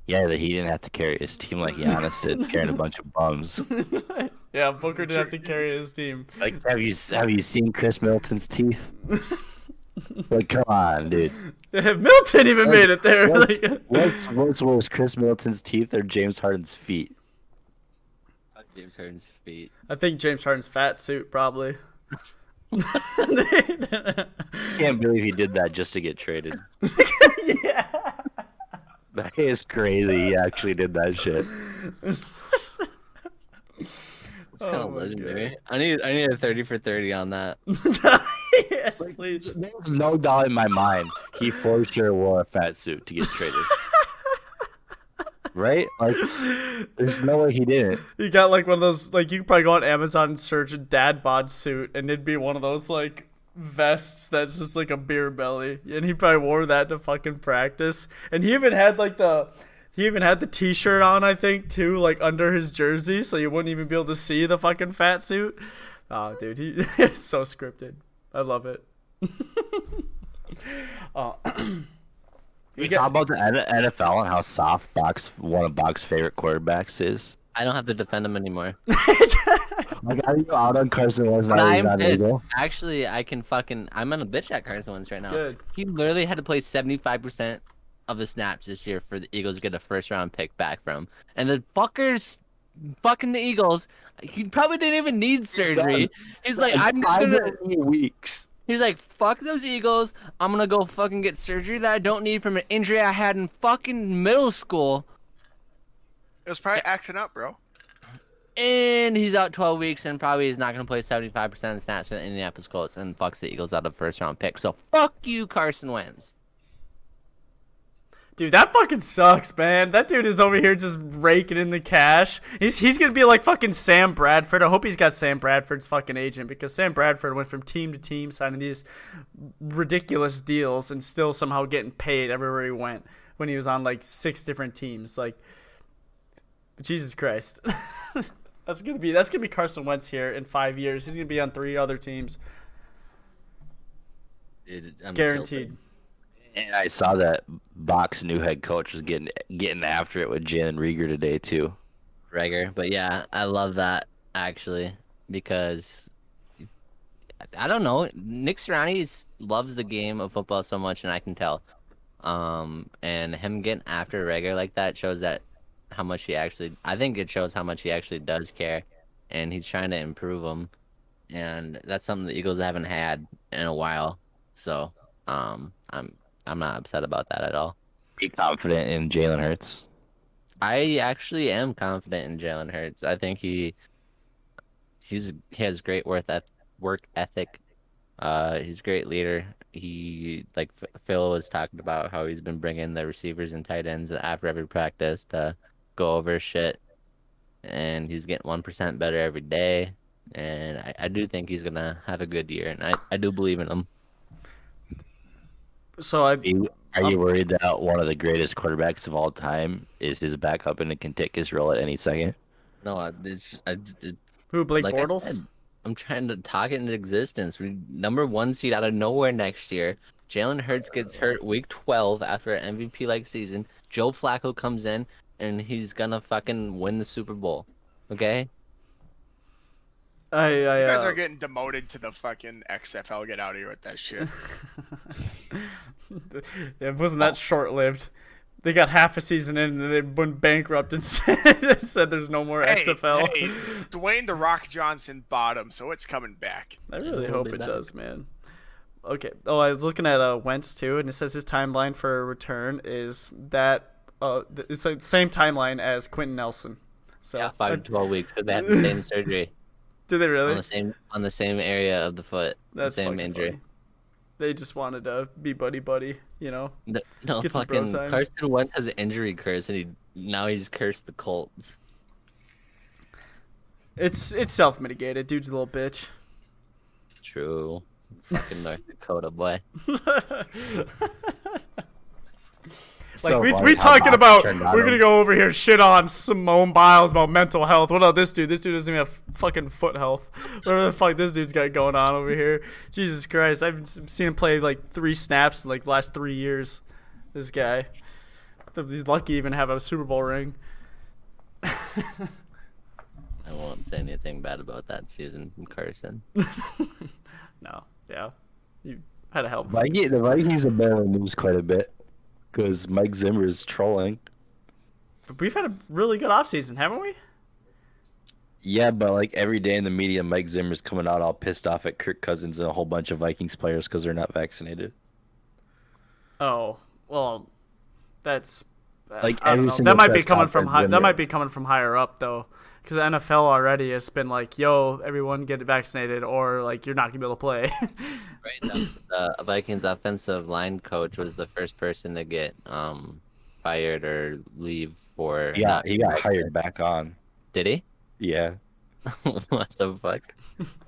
Yeah, that he didn't have to carry his team like Giannis did, carrying a bunch of bums. *laughs* Yeah, Booker didn't have to carry his team. Like, have you have you seen Khris Middleton's teeth? *laughs* like, come on, dude. Milton even made it there. What's, *laughs* Like- what's, what's worse, Khris Middleton's teeth or James Harden's feet? James Harden's feet. I think James Harden's fat suit probably. *laughs* Can't believe he did that just to get traded. yeah. *laughs* That is crazy. He actually did that shit. It's kind Oh of my legendary. I need I need a thirty for thirty on that. *laughs* yes, please. There's no doubt in my mind he for sure wore a fat suit to get traded. Right? Like, there's no way he didn't. *laughs* You got like one of those like you could probably go on Amazon and search dad bod suit and it'd be one of those like vests that's just like a beer belly. And he probably wore that to fucking practice. And he even had like the he even had the t-shirt on, I think, too, like under his jersey, so you wouldn't even be able to see the fucking fat suit. Oh, dude, he *laughs* it's so scripted. I love it. *laughs* oh, *clears throat* We get- talk about the NFL and how soft box one of Bach's favorite quarterbacks is. I don't have to defend him anymore. *laughs* Like, are you out on Carson Wentz But now? I'm on pissed. Eagle? Actually, I can fucking. I'm on a bitch at Carson Wentz right now. Good. He literally had to play 75% of the snaps this year for the Eagles to get a first round pick back from. And the fuckers, fucking the Eagles, he probably didn't even need surgery. He's like, I'm just Five gonna. to weeks. He's like, fuck those Eagles. I'm gonna go fucking get surgery that I don't need from an injury I had in fucking middle school. It was probably acting up, bro. And he's out 12 weeks and probably is not going to play 75% of the snaps for the Indianapolis Colts and fucks the Eagles out of first round pick. So fuck you, Carson Wentz. Dude, that fucking sucks, man. That dude is over here just raking in the cash. He's he's gonna be like fucking Sam Bradford. I hope he's got Sam Bradford's fucking agent because Sam Bradford went from team to team signing these ridiculous deals and still somehow getting paid everywhere he went when he was on like six different teams. Like Jesus Christ. *laughs* that's gonna be that's gonna be Carson Wentz here in five years. He's gonna be on three other teams. I'm Guaranteed. tilted. And I saw that Bach's new head coach was getting getting after it with Jalen Reagor today too. Reagor. But yeah, I love that actually because I don't know. Nick Sirianni loves the game of football so much, and I can tell. Um, and him getting after Reagor like that shows that how much he actually. I think it shows how much he actually does care, and he's trying to improve him, and that's something the Eagles haven't had in a while. So, um, I'm I'm not upset about that at all. Be confident in Jalen Hurts. I actually am confident in Jalen Hurts. I think he he's he has great work eth- work ethic. Uh, he's a great leader. He like F- Phil was talking about how he's been bringing the receivers and tight ends after every practice to go over shit, and he's getting one percent better every day. And I, I do think he's gonna have a good year, and I, I do believe in him. So I Are you, are you worried that one of the greatest quarterbacks of all time is his backup and it can take his role at any second? No, I, it's, I, it, who Blake like I Bortles? said, I'm trying to talk it into existence. We number one seed out of nowhere next year. Jalen Hurts gets hurt week 12 after an MVP like season. Joe Flacco comes in and he's gonna fucking win the Super Bowl. Okay? I, I You guys uh, are getting demoted to the fucking XFL. Get out of here with that shit. *laughs* it wasn't that short lived. They got half a season in and they went bankrupt and *laughs* said, said there's no more Hey, XFL. hey, Dwayne the Rock Johnson bottom, so it's coming back. I really it'll hope it back. does, man. Okay. Oh, I was looking at uh, Wentz too, and it says his timeline for a return is that uh, it's the same timeline as Quenton Nelson. So Yeah, five to *laughs* twelve weeks. 'cause They had the same surgery did they really? on the same on the same area of the foot. That's the same injury. funny. They just wanted to be buddy buddy, you know. No, no Get some bro fucking. Carson Wentz has an injury curse and he now he's cursed the Colts. It's it's self mitigated. Dude's a little bitch. True. Fucking North *laughs* Dakota boy. *laughs* Like So we funny we talking about we're gonna go over here shit on Simone Biles about mental health. What about this dude? This dude doesn't even have fucking foot health. Whatever the fuck this dude's got going on over here. Jesus Christ, I've seen him play like three snaps in like the last three years. This guy, he's lucky even have a Super Bowl ring. *laughs* I won't say anything bad about that season from Carson. *laughs* No, yeah, you had a help. Viking, the Vikings have been in the news quite a bit because Mike Zimmer is trolling. But we've had a really good offseason, haven't we? Yeah, but like every day in the media, Mike Zimmer's coming out all pissed off at Kirk Cousins and a whole bunch of Vikings players because they're not vaccinated. Oh well, that's uh, Like, That might be coming from high, that might be coming from higher up though, because the NFL already has been like, "Yo, everyone get vaccinated, or like you're not gonna be able to play." *laughs* Right. The, the Vikings offensive line coach was the first person to get um fired or leave for. Yeah, he got vaccinated. hired back on. Did he? Yeah, *laughs* what the fuck?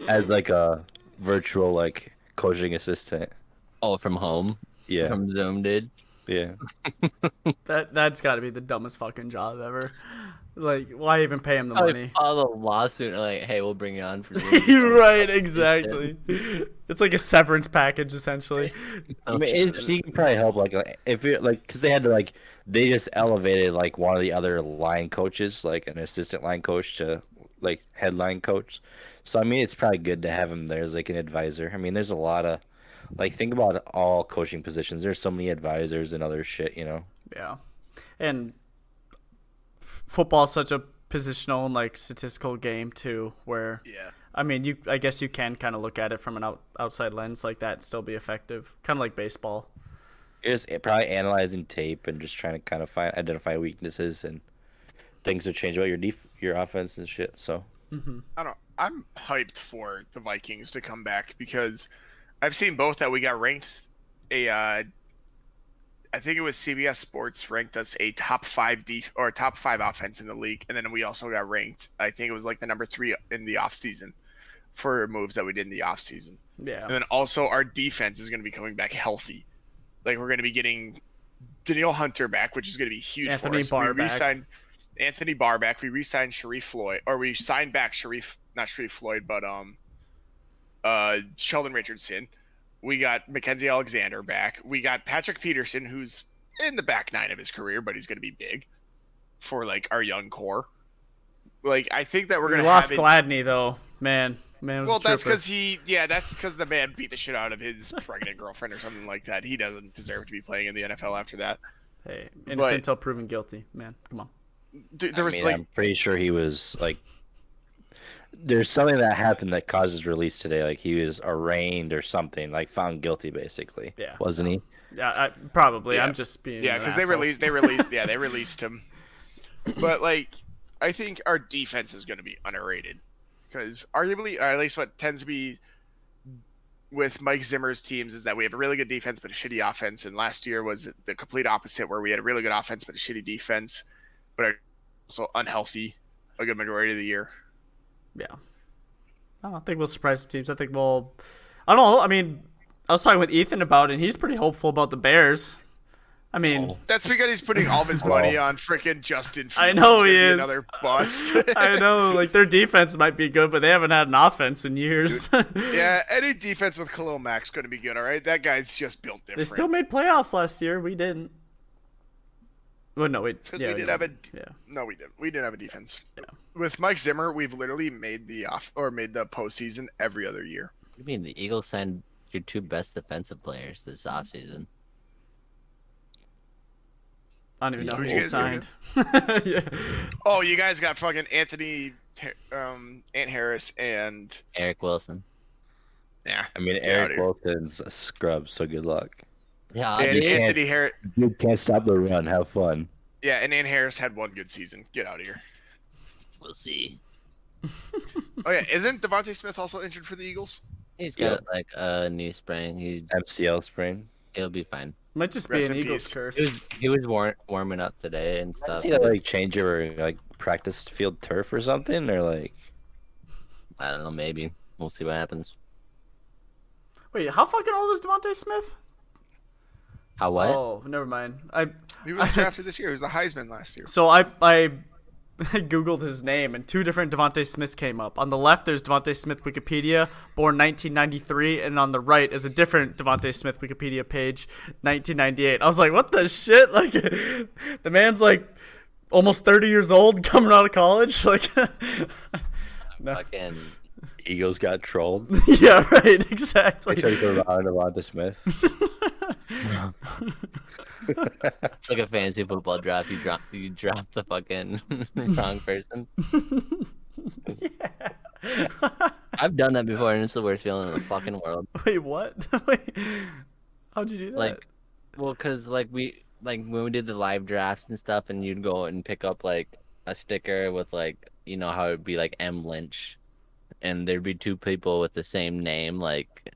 as like a virtual like coaching assistant. Oh, from home. Yeah, From Zoom, dude. yeah. *laughs* that that's got to be the dumbest fucking job ever. Like, why even pay him the Probably money? file a lawsuit and like, hey, we'll bring you on for *laughs* Zoom. Right, exactly. It's like a severance package essentially. *laughs* I mean, it's, she can probably help. Like, like, if it like, cause they had to like, they just elevated like one of the other line coaches, like an assistant line coach, to like headline coach. So I mean, it's probably good to have him there as like an advisor. I mean, there's a lot of, like, think about all coaching positions. There's so many advisors and other shit, you know. Yeah, and f- football's such a positional and like statistical game too, where Yeah. I mean, you I guess you can kind of look at it from an out, outside lens like that and still be effective, kind of like baseball. Just probably analyzing tape and just trying to kind of find identify weaknesses and things to change about your def- your offense and shit. So I don't. I'm hyped for the Vikings to come back because I've seen both that we got ranked a uh, I think it was CBS Sports ranked us a top five D or top five offense in the league, and then we also got ranked. I think it was like the number three in the offseason for moves that we did in the offseason. Yeah. And then also our defense is going to be coming back healthy. Like we're going to be getting Danielle Hunter back, which is going to be huge Anthony for us. Barr we re-signed Anthony Barr back. We re-signed Sharrif Floyd, or we signed back Sharrif, not Sharrif Floyd, but um, uh, Sheldon Richardson. We got Mackensie Alexander back. We got Patrick Peterson, who's in the back nine of his career, but he's going to be big for like our young core. Like I think that we're going to lost have it- Gladney though. Man, man was well, a that's because he, yeah, that's because the man beat the shit out of his pregnant girlfriend or something like that. He doesn't deserve to be playing in the NFL after that. Hey, innocent but- until proven guilty. Man, come on. Dude, there I was mean, like, I'm pretty sure he was like. There's something that happened that caused his release today. Like he was arraigned or something, like found guilty, basically. Yeah. Wasn't he? Yeah, I, probably. Yeah. I'm just being. yeah, because they released, they released, yeah, they *laughs* released him. But like, I think our defense is going to be underrated because arguably, or at least what tends to be with Mike Zimmer's teams is that we have a really good defense but a shitty offense. And last year was the complete opposite, where we had a really good offense but a shitty defense, but are also unhealthy a good majority of the year. Yeah. I don't think we'll surprise some teams. I think we'll. I don't know. I mean, I was talking with Ethan about it, and he's pretty hopeful about the Bears. I mean, oh. That's because he's putting all of his money oh. on freaking Justin. Fields. I know he is. Another bust. *laughs* I know, like their defense might be good, but they haven't had an offense in years. *laughs* yeah, any defense with Khalil Mack's going to be good. All right, that guy's just built different. they still made playoffs last year. We didn't. Well, no, we. because yeah, we did have a Yeah. no, we didn't. We didn't have a defense. With Mike Zimmer, we've literally made the off or made the postseason every other year. What you mean the Eagles signed your two best defensive players this offseason? I don't even know Who'd you you signed. *laughs* yeah. Oh, you guys got fucking Anthony, um, Ant Harris, and Eric Wilson. yeah, I mean, Get Eric. Wilson's a scrub, so good luck. Yeah, and dude. Anthony Harris. You can't stop the run. Have fun. Yeah, and Ant Harris had one good season. Get out of here. we'll see. Oh yeah, isn't DeVonta Smith also injured for the Eagles? He's got like a knee sprain. He's MCL sprain. he'll be fine. Might just be an Eagles peace. curse. He was he was war- warming up today and Did stuff. he like change it or like practice field turf or something or like? I don't know. Maybe we'll see what happens. Wait, how fucking old is DeVonta Smith? How what? Oh, never mind. I He was drafted this year. He was the Heisman last year. so I I *laughs* googled his name and two different Devonte Smiths came up. On the left, there's Devonte Smith Wikipedia, born 1993, and on the right is a different Devonte Smith Wikipedia page, 1998. I was like, what the shit? *laughs* Like, the man's like almost 30 years old, *laughs* coming out of college. Like, no. Fucking Eagles got trolled. yeah, right, exactly. Took the round of Devonta Smith. *laughs* it's like a fantasy football draft. You drop you dropped the fucking *laughs* wrong person. I've done that before, and it's the worst feeling in the fucking world. Wait, what? *laughs* Wait, how'd you do that? Like, well, cause like we like when we did the live drafts and stuff, and you'd go and pick up like a sticker with like you know how it'd be like M Lynch, and there'd be two people with the same name, like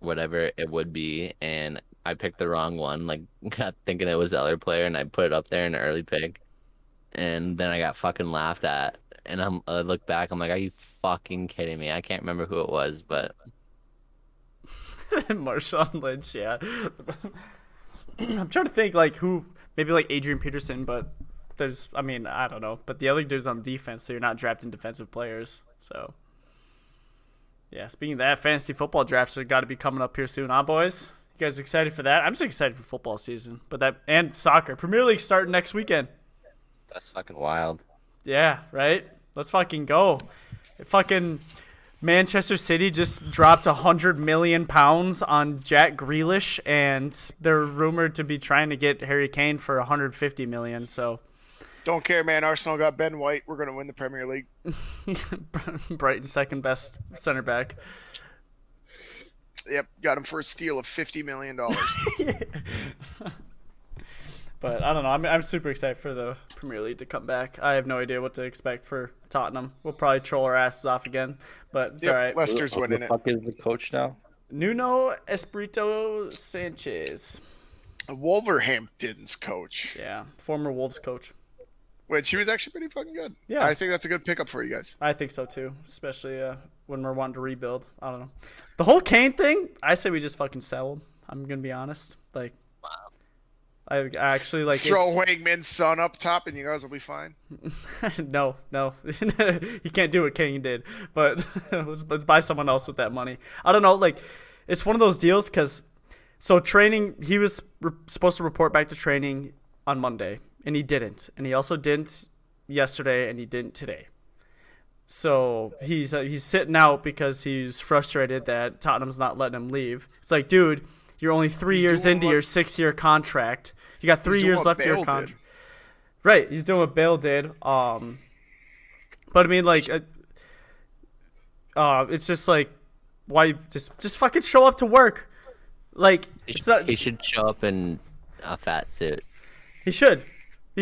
whatever it would be, and I picked the wrong one, like *laughs* got thinking it was the other player, and I put it up there in an early pick, and then I got fucking laughed at, and I'm I look back, I'm like, are you fucking kidding me? I can't remember who it was, but *laughs* Marshawn Lynch, yeah. *clears throat* I'm trying to think like who maybe like Adrian Peterson, but there's I mean, I don't know. But the other dude's on defense, so you're not drafting defensive players. So Yeah, speaking of that, fantasy football drafts are gotta be coming up here soon, huh boys? You guys excited for that? I'm just excited for football season. But that and soccer. Premier League starting next weekend. that's fucking wild. Yeah, right? Let's fucking go. Fucking Manchester City just dropped a hundred million pounds on Jack Grealish, and they're rumored to be trying to get Harry Kane for 150 million. So Don't care, man. Arsenal got Ben White. We're gonna win the Premier League. *laughs* Brighton second best center back. Yep, got him for a steal of fifty million dollars. *laughs* But I don't know. I'm, I'm super excited for the Premier League to come back. I have no idea what to expect for Tottenham. We'll probably troll our asses off again, but it's yep, all right. Leicester's Who winning the it. fuck is the coach now? Nuno Espirito Sanchez. Wolverhampton's coach, Yeah, former Wolves coach. which he was actually pretty fucking good. Yeah. I think that's a good pickup for you guys. I think so too, especially uh, when we're wanting to rebuild. I don't know. The whole Kane thing, I say we just fucking settled. I'm gonna be honest. Like, I, I actually like. Throw it's- Wangman's son up top, and you guys will be fine. *laughs* no, no, *laughs* you can't do what Kane did. But *laughs* let's, let's buy someone else with that money. I don't know. Like, it's one of those deals because so training. He was re- supposed to report back to training on Monday, and he didn't. And he also didn't yesterday, and he didn't today. So he's uh, he's sitting out because he's frustrated that Tottenham's not letting him leave. It's like, dude, you're only three He's years into what- your six-year contract. You got three years what left of your contract. Right, he's doing what Bale did. Um, but I mean, like, uh, uh, it's just like, why just just fucking show up to work? Like, He, it's sh- not, he should show up in a fat suit. he should.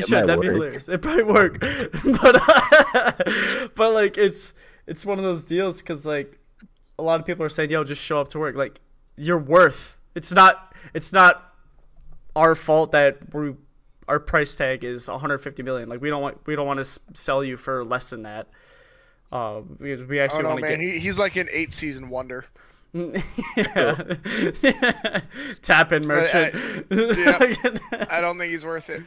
He should. That'd be work. hilarious. It probably work, *laughs* but *laughs* but like it's it's one of those deals because like a lot of people are saying, "Yo, just show up to work." Like you're worth. It's not. It's not our fault that we our price tag is 150 million. Like we don't want we don't want to sell you for less than that. Uh, because we Oh actually no, want to man, get he, he's like an eight season wonder. Yeah. *laughs* tap in merchant. yeah. *laughs* I don't think he's worth it.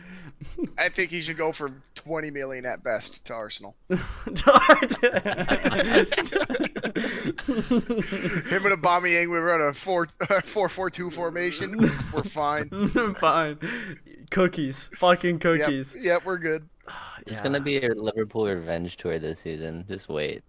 I think he should go for twenty million at best to Arsenal. *laughs* Him and Aubameyang, we run a four four four two formation. We're fine. Fine. Cookies. Fucking cookies. yep, we're good. *sighs* It's gonna be a Liverpool revenge tour this season. Just wait.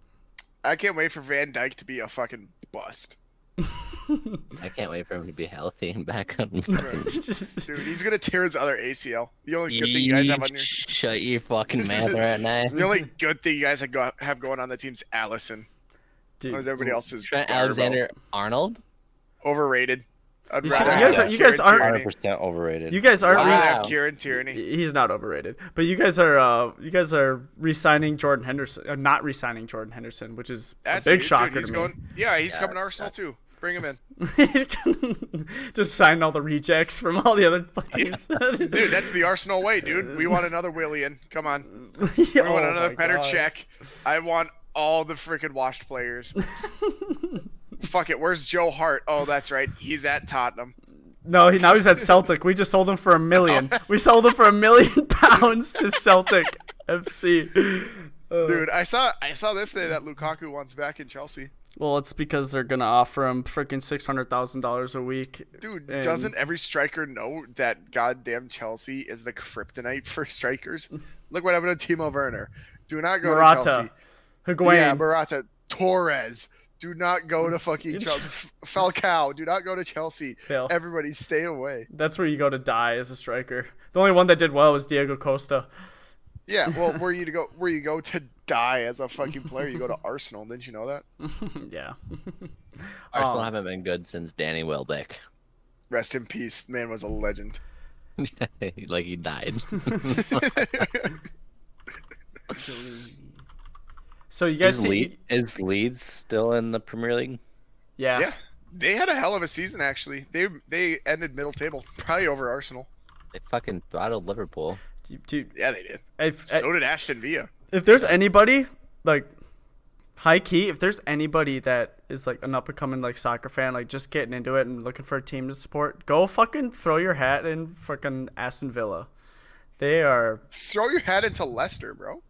I can't wait for Van Dijk to be a fucking bust. I can't wait for him to be healthy and back on. *laughs* fucking- Dude, he's gonna tear his other ACL. The only good thing you guys have on your Shut your fucking mouth *laughs* right now. the only good thing you guys have, go, have going on the team's Alisson. Dude. Whereas everybody else is Trent Garbo. Alexander Arnold. Overrated. You see- you guys are, you guys aren't 100% overrated. You guys aren't I'd rather Wow. Kieran Tierney. He's not overrated, but you guys are uh, you guys are re-signing Jordan Henderson, uh, not re-signing Jordan Henderson, which is That's a big huge, dude. shocker He's to going, Yeah, he's Yeah, coming to Arsenal too. Bring him in. me. *laughs* Just sign all the rejects from all the other teams. *laughs* Dude, that's the Arsenal way, dude. We want another Willian. Come on. we *laughs* We want another Petr Cech. I want all the freaking washed players. Fuck it. Where's Joe Hart? Oh, that's right. He's at Tottenham. No, he, now he's at Celtic. We just sold him for a million. We sold him for a million pounds to Celtic FC. Uh, Dude, I saw I saw this day that Lukaku wants back in Chelsea. Well, it's because they're gonna offer him freaking six hundred thousand dollars a week. Dude, And- doesn't every striker know that goddamn Chelsea is the kryptonite for strikers? *laughs* Look what happened to Timo Werner. Do not go to Chelsea. Higuain. Yeah, Murata, Torres. Do not go to fucking *laughs* Chelsea. Falcao, do not go to Chelsea. Fail. Everybody, stay away. That's where you go to die as a striker. The only one that did well was Diego Costa. Yeah, well, *laughs* where you to go? Where you go to die as a fucking player? You go to *laughs* Arsenal. Didn't you know that? *laughs* yeah. *laughs* Arsenal Um, haven't been good since Danny Welbeck. Rest in peace. Man was a legend. like he died. So you guys Is, see? Le- is Leeds still in the Premier League? Yeah. Yeah, they had a hell of a season actually. They they ended middle table, probably over Arsenal. they fucking throttled Liverpool. Dude, Yeah, they did. if, So did Aston Villa. If there's anybody like high key, if there's anybody that is like an up and coming like soccer fan, like just getting into it and looking for a team to support, go fucking throw your hat in fucking Aston Villa. They are Throw your hat into Leicester, bro.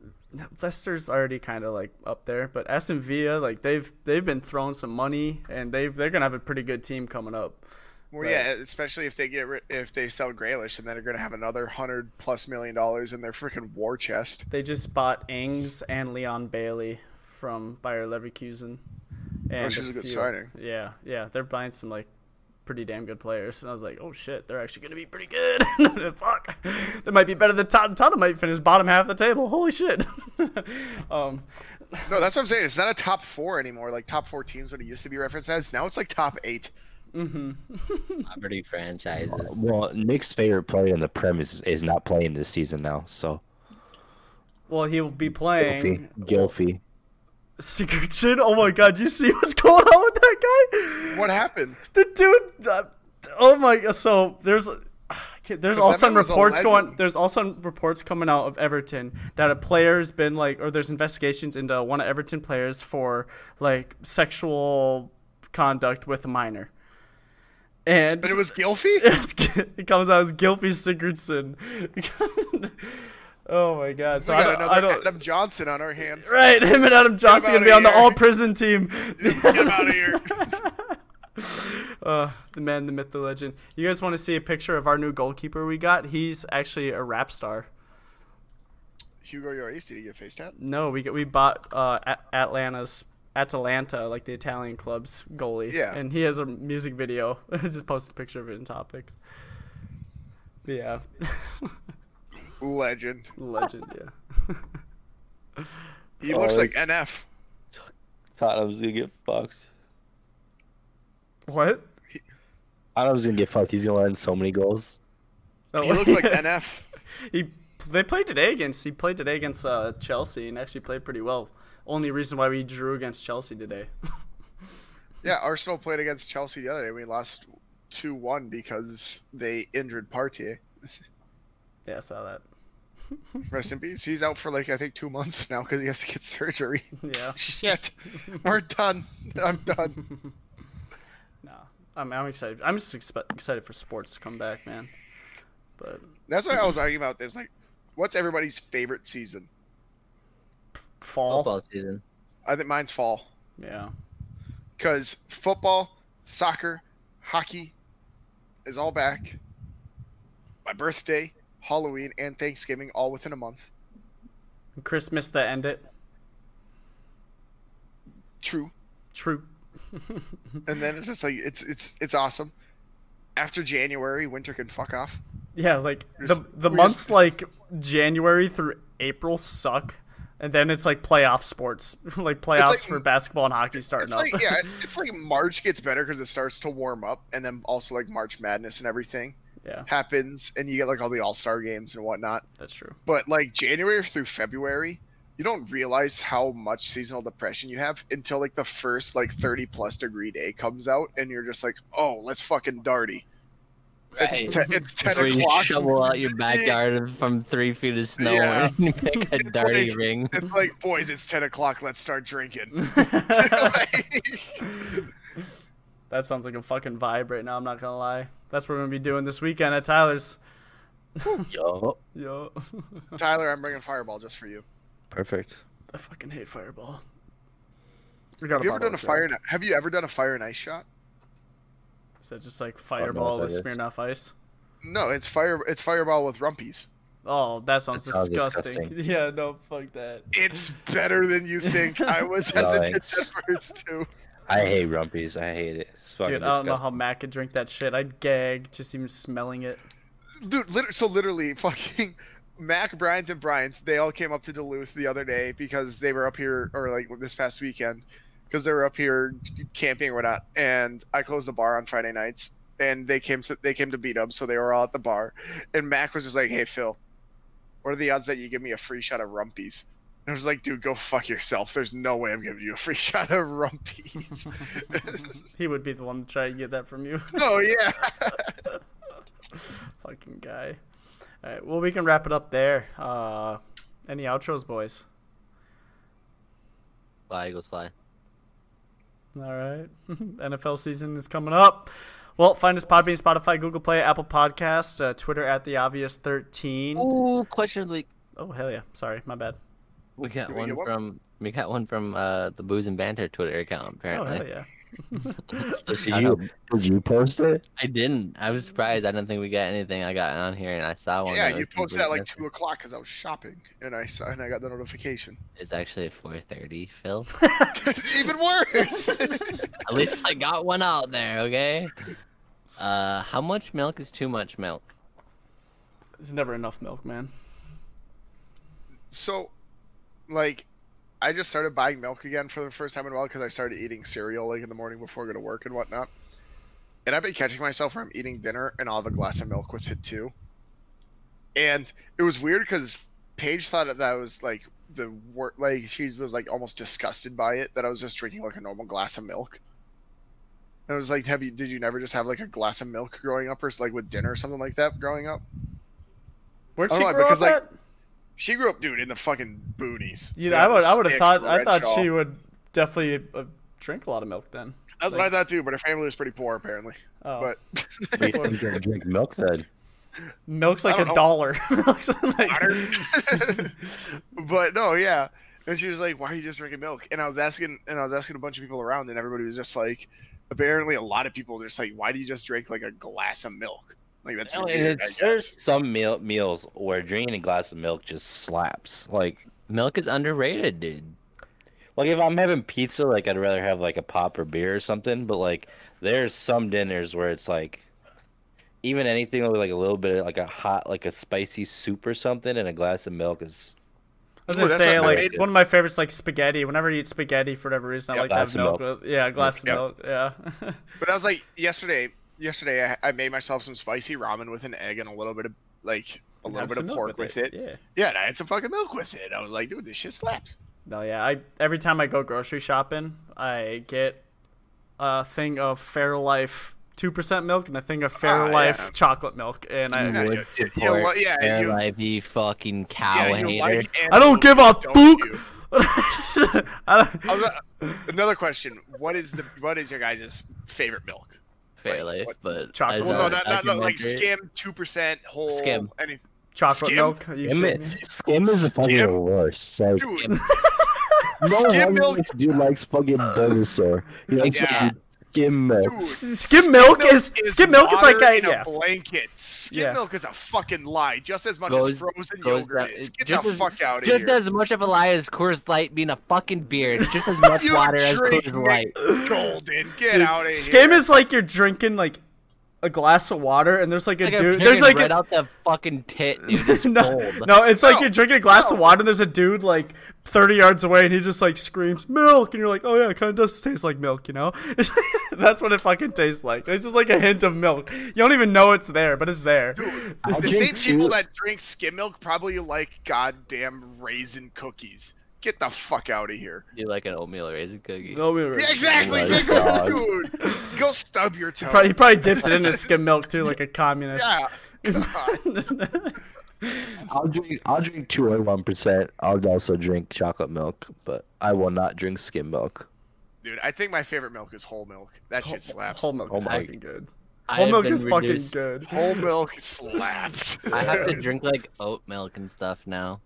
Leicester's already kind of like up there, but Aston Villa like they've they've been throwing some money and they they're gonna have a pretty good team coming up. Well, Right. yeah, especially if they get ri- if they sell Grealish, and then they're gonna have another hundred plus million dollars in their freaking war chest. They just bought Ings and Leon Bailey from Bayer Leverkusen. And Which is a good few- signing. Yeah, yeah, they're buying some like pretty damn good players, and I was like, oh shit, they're actually gonna be pretty good. *laughs* Fuck, they might be better than Tottenham. Tottenham might finish bottom half of the table. Holy shit. *laughs* um, No, that's what I'm saying. It's not a top four anymore. Like top four teams, what it used to be referenced as. Now it's like top eight. *laughs* Poverty franchises. Well, Nick's favorite player in the Prem is, is not playing this season now, so well, he'll be Gylfi, playing Gylfi. Sigurdsson. Oh my god, you see what's going on with that guy? What happened? the dude uh, oh my god so there's Okay, There's 'Cause also that man was a reports going. legend. There's also reports coming out of Everton that a player's been like, or there's investigations into one of Everton players for like sexual conduct with a minor. And But it was Gylfi. *laughs* it comes out as Gylfi Sigurdsson. *laughs* oh my god! So I don't, I don't. Adam Johnson on our hands. Right, him and Adam Johnson gonna be on the all prison team. *laughs* Get out of here. Uh, the man, the myth, the legend. You guys want to see a picture of our new goalkeeper we got? He's actually a rap star. Hugo Lloris, did he get face? No, we we bought uh At- Atlanta's Atalanta, like the Italian club's goalie. Yeah. And he has a music video. *laughs* Just posted a picture of it in topics. Yeah. *laughs* Legend. Legend, yeah. He Oh, looks like that's- NF. Tottenham's gonna get fucked. What? Tottenham's gonna get fucked. He's gonna let in so many goals. Oh, He looks like *laughs* NF. He they played today against he played today against uh, Chelsea and actually played pretty well. Only reason why we drew against Chelsea today. *laughs* Yeah, Arsenal played against Chelsea the other day. We lost 2 1 because they injured Partey. *laughs* yeah, I saw that. *laughs* Rest in peace. He's out for like, I think, two months now because he has to get surgery. Yeah. Shit. We're done. I'm done. No, I'm I'm excited. I'm just expe- excited for sports to come back, man. But That's why I was arguing about this. Like, what's everybody's favorite season? Fall, Football season. I think mine's fall. yeah, Because football, soccer, hockey is all back. My birthday, Halloween, and Thanksgiving all within a month. Christmas to end it. True. True. *laughs* And then it's just like it's it's it's awesome. After January, winter can fuck off. Yeah, like We're the the months just- like January through April suck, and then it's like playoff sports, *laughs* like playoffs like- for basketball and hockey starting like up. yeah, *laughs* it's like March gets better because it starts to warm up, and then also like March Madness and everything yeah, happens, and you get like all the All Star games and whatnot. that's true. But like January through February, you don't realize how much seasonal depression you have until like the first like 30 plus degree day comes out, and you're just like, oh, let's fucking darty. Right. It's, te- it's 10 That's where you o'clock. shovel out your *laughs* backyard from three feet of snow Yeah. and *laughs* you pick a It's darty like- ring. It's like, boys, it's 10 o'clock. Let's start drinking. Like- *laughs* That sounds like a fucking vibe right now. I'm not gonna lie. That's what we're gonna be doing this weekend at Tyler's. Yo, Yo, Tyler, I'm bringing Fireball just for you. perfect. I fucking hate Fireball. We got Have you ever done a fire? Have you ever done a fire and ice shot? Is that just like Fireball with. Smirnoff Ice? No, it's fire. It's Fireball with rumpies. Oh, that sounds, That sounds disgusting. disgusting. *laughs* Yeah, no, fuck that. It's better than you think. I *laughs* was No, hesitant thanks. at first too. I hate rumpies. I hate it. It's Dude, I don't know how disgusting. Matt could drink that shit. I'd gag just even smelling it. Dude, lit- so literally, *laughs* fucking Mac, Bryant, and Bryant's, they all came up to Duluth the other day because they were up here, or like this past weekend, because they were up here camping or whatnot. And I closed the bar on Friday nights, and they came to they came to beat up, so they were all at the bar. And Mac was just like, "Hey Phil, what are the odds that you give me a free shot of rumpies?" And I was like, "Dude, go fuck yourself. There's no way I'm giving you a free *laughs* shot of rumpies." *laughs* He would be the one to try and get that from you. *laughs* oh yeah. Fucking guy. Alright, well, we can wrap it up there. Uh, any outros, boys? Fly, Eagles, fly. All right. *laughs* NFL season is coming up. Well, find us Podbean, Spotify, Google Play, Apple Podcasts, uh, Twitter at the obvious thirteen. Ooh, question of the week. Oh hell yeah! Sorry, my bad. We got we one one? from we got one from uh the Booze and Banter Twitter account apparently. Oh hell yeah! So *laughs* Did you did you post it? I didn't. I was surprised. I didn't think we got anything. I got on here and I saw one. Yeah, you was from posted at like two o'clock because I was shopping, and I saw and I got the notification. It's actually 4:30. Phil. *laughs* *laughs* Even worse. At least I got one out there. Okay. Uh, how much milk is too much milk? There's never enough milk, man. so, like, I just started buying milk again for the first time in a while because I started eating cereal like in the morning before I go to work and whatnot. And I've been catching myself where I'm eating dinner and I'll have a glass of milk with it too. And it was weird because Paige thought that that was like the wor like she was like almost disgusted by it that I was just drinking like a normal glass of milk. And it was like, have you? Did you never just have like a glass of milk growing up, or like with dinner or something like that growing up? Where'd she know, grow because, up like, at? She grew up, dude, in the fucking boonies. You know, know, I would I would have thought I thought shawl. she would definitely uh, drink a lot of milk then. That's what I thought too, but her family was pretty poor apparently. Oh. But So you think you'll drink milk then? Milk's like a know. dollar. *laughs* Milk's like- water. *laughs* but no, yeah. And she was like, "Why are you just drinking milk?" And I was asking, and I was asking a bunch of people around, and everybody was just like, apparently a lot of people were just like, "Why do you just drink like a glass of milk?" Like that's No, weird, and it's, there's some meal, meals where drinking a glass of milk just slaps. Like, Milk is underrated, dude. like if I'm having pizza, like I'd rather have like a pop or beer or something. But like, there's some dinners where it's like, even anything with like a little bit of like a hot, like a spicy soup or something, and a glass of milk is. I was gonna that's say like one of my favorites like spaghetti. Whenever I eat spaghetti for whatever reason, I Yeah, like to have milk. milk. With, yeah, a glass Yeah. of milk. Yeah. *laughs* But I was like, yesterday, yesterday I, I made myself some spicy ramen with an egg and a little bit of like a little bit of pork with it. Yeah. Yeah, and I had some fucking milk with it. I was like, dude, this shit slaps. No, yeah. I every time I go grocery shopping, I get a thing of Fairlife two percent milk and a thing of Ah, Fairlife yeah. chocolate milk, and I would you- you- support you- yeah, fair you- life, you fucking cow Yeah, hater. like I don't give a animals, don't you? *laughs* fuck. Don't- I was, uh, another question: What is the what is your guys' favorite milk? Fair like, but Chocolate Well, no, not, not, not like skim, two percent whole. Skim. Anything. chocolate Skim? milk. Are you Skim, it, skim is the fucking Skim? worst. Like, Dude, *laughs* no skim one milk- likes dude likes fucking dinosaur. He likes Yeah. fucking skim milk. Dude, S- Skim milk is skim milk is like a in yeah. blanket. Skim Yeah. milk is a fucking lie, just as much Goes- as frozen yogurt down- is. Get just the as- fuck out of Just here. as much of a lie as Coors Light being a fucking beer. Just as *laughs* much water as Coors Light. Golden, get Dude, out of here. Skim is like you're drinking like a glass of water, and there's like a Like dude. There's like right a, out the fucking tit, dude. *laughs* It's no, cold. no, it's like you're drinking a glass of water, and there's a dude like 30 yards away, and he just like screams milk, and you're like, oh yeah, it kind of does taste like milk, you know? *laughs* That's what it fucking tastes like. It's just like a hint of milk. You don't even know it's there, but it's there. I'll the same people that drink skim milk probably like goddamn raisin cookies. Get the fuck out of here. You like an oatmeal raisin cookie? No, we were- Yeah, exactly. Oh my Yeah, go, God. dude. *laughs* Go stub your toe. Probably, he probably dips it into skim *laughs* milk too, like a communist. yeah. *laughs* I'll drink. I'll drink two and one percent. I'll also drink chocolate milk, but I will not drink skim milk. Dude, I think my favorite milk is whole milk. That shit slaps. Whole milk Oh is my- fucking good. Whole milk been is fucking good. Whole milk slaps. I have to drink like oat milk and stuff now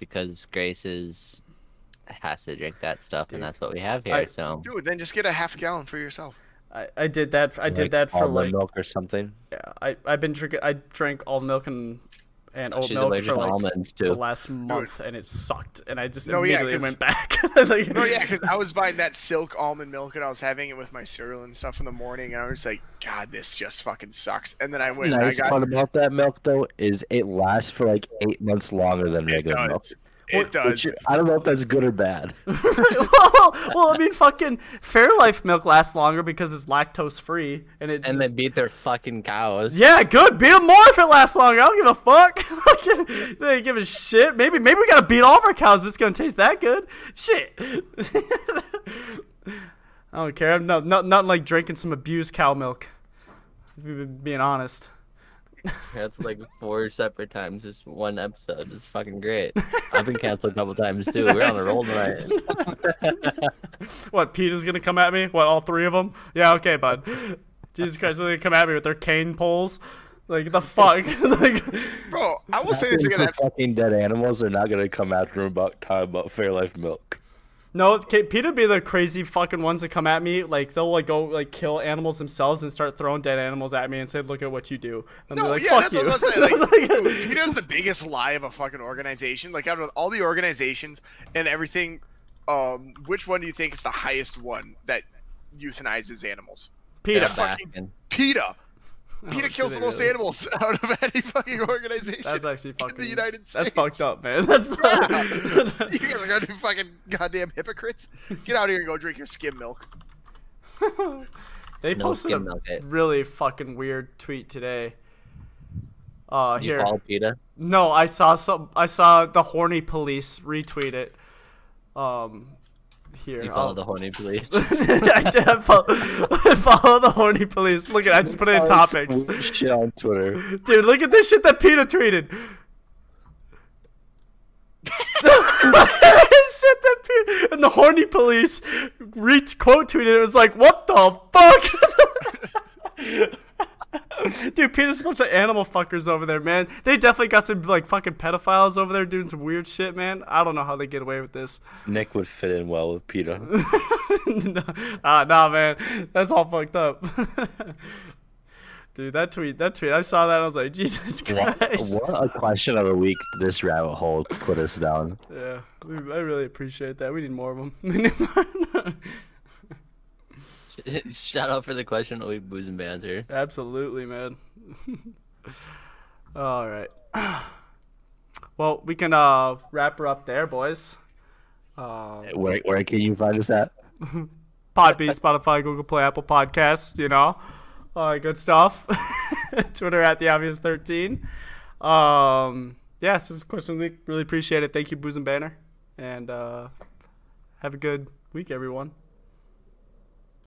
because Grace is has to drink that stuff, and that's what we have here. I- so Dude, then just get a half gallon for yourself. I, I did that. I did Like that for like milk or something. yeah. I I've been drinking. I drank all milk and and oat she's milk allergic for like almonds the last month, and it sucked. And I just No, yeah, immediately 'cause- went back. *laughs* Like- No, yeah, because I was buying that silk almond milk and I was having it with my cereal and stuff in the morning, and I was like, God, this just fucking sucks. And then I went, and I nice got part about that milk though is it lasts for like eight months longer than regular milk. Does. It does. Which I don't know if that's good or bad. *laughs* well, well, I mean, fucking Fairlife milk lasts longer because it's lactose free, and it's And they beat their fucking cows. yeah, good. Beat them more if it lasts longer. I don't give a fuck. *laughs* they give a shit. Maybe maybe we gotta beat all of our cows if it's gonna taste that good. Shit. *laughs* I don't care. I'm not, not nothing like drinking some abused cow milk. If you've been being honest. *laughs* That's like four separate times, just one episode. It's fucking great. I've been canceled a couple times too. We're on a roll tonight. *laughs* What, PETA's gonna come at me? What, all three of them? Yeah, okay, bud. Jesus Christ, they're gonna come at me with their cane poles? Like, the fuck? *laughs* like, Bro, I will say this again. for fucking dead animals are not gonna come after him about time about Fairlife milk. No, okay, PETA'd be the crazy fucking ones that come at me. Like, they'll, like, go, like, kill animals themselves and start throwing dead animals at me and say, look at what you do. And No, like, yeah, fuck that's you. what I'm saying. *laughs* Like, Like- dude, PETA's the biggest lie of a fucking organization. Like, out of all the organizations and everything, um, which one do you think is the highest one that euthanizes animals? PETA. Yeah, fucking- Baskin. PETA. Oh, kills the most really? animals *laughs* out of any fucking organization. That's actually in fucking. the United States. That's States. fucked up, man. *laughs* That's *laughs* Yeah. you guys are gonna be fucking goddamn hypocrites. Get out here and go drink your skim milk. They No posted skim a milk, eh? really fucking weird tweet today. Uh, You here. follow PETA? No, I saw some. I saw the horny police retweet it. Um, Here, You follow I'll- the horny police. *laughs* I did follow, follow the horny police. Look at I just put it in topics. Shit on Twitter. Dude, look at this shit that PETA tweeted. *laughs* shit that PETA and the horny police re quote tweeted. It was like, what the fuck? *laughs* *laughs* Dude, PETA's a bunch of animal fuckers over there, man. They definitely got some like fucking pedophiles over there doing some weird shit, man. I don't know how they get away with this. Nick would fit in well with PETA. *laughs* no, ah, nah, man, that's all fucked up. *laughs* Dude, that tweet, that tweet, I saw that. I was like, Jesus Christ. what a question of a week this rabbit hole put us down. Yeah, we, I really appreciate that. We need more of them. We need more- Shout out for the question of the week, booze and banter. Absolutely, man. *laughs* All right. *clears throat* Well, we can uh wrap her up there, boys. Um, Where, where can you find us at? *laughs* Podbean, Spotify, Google Play, Apple Podcasts, you know, all that good stuff. *laughs* Twitter at the obvious thirteen. Um, yeah, so this question of week. Really appreciate it. Thank you, Booze and Banter, and uh, have a good week, everyone.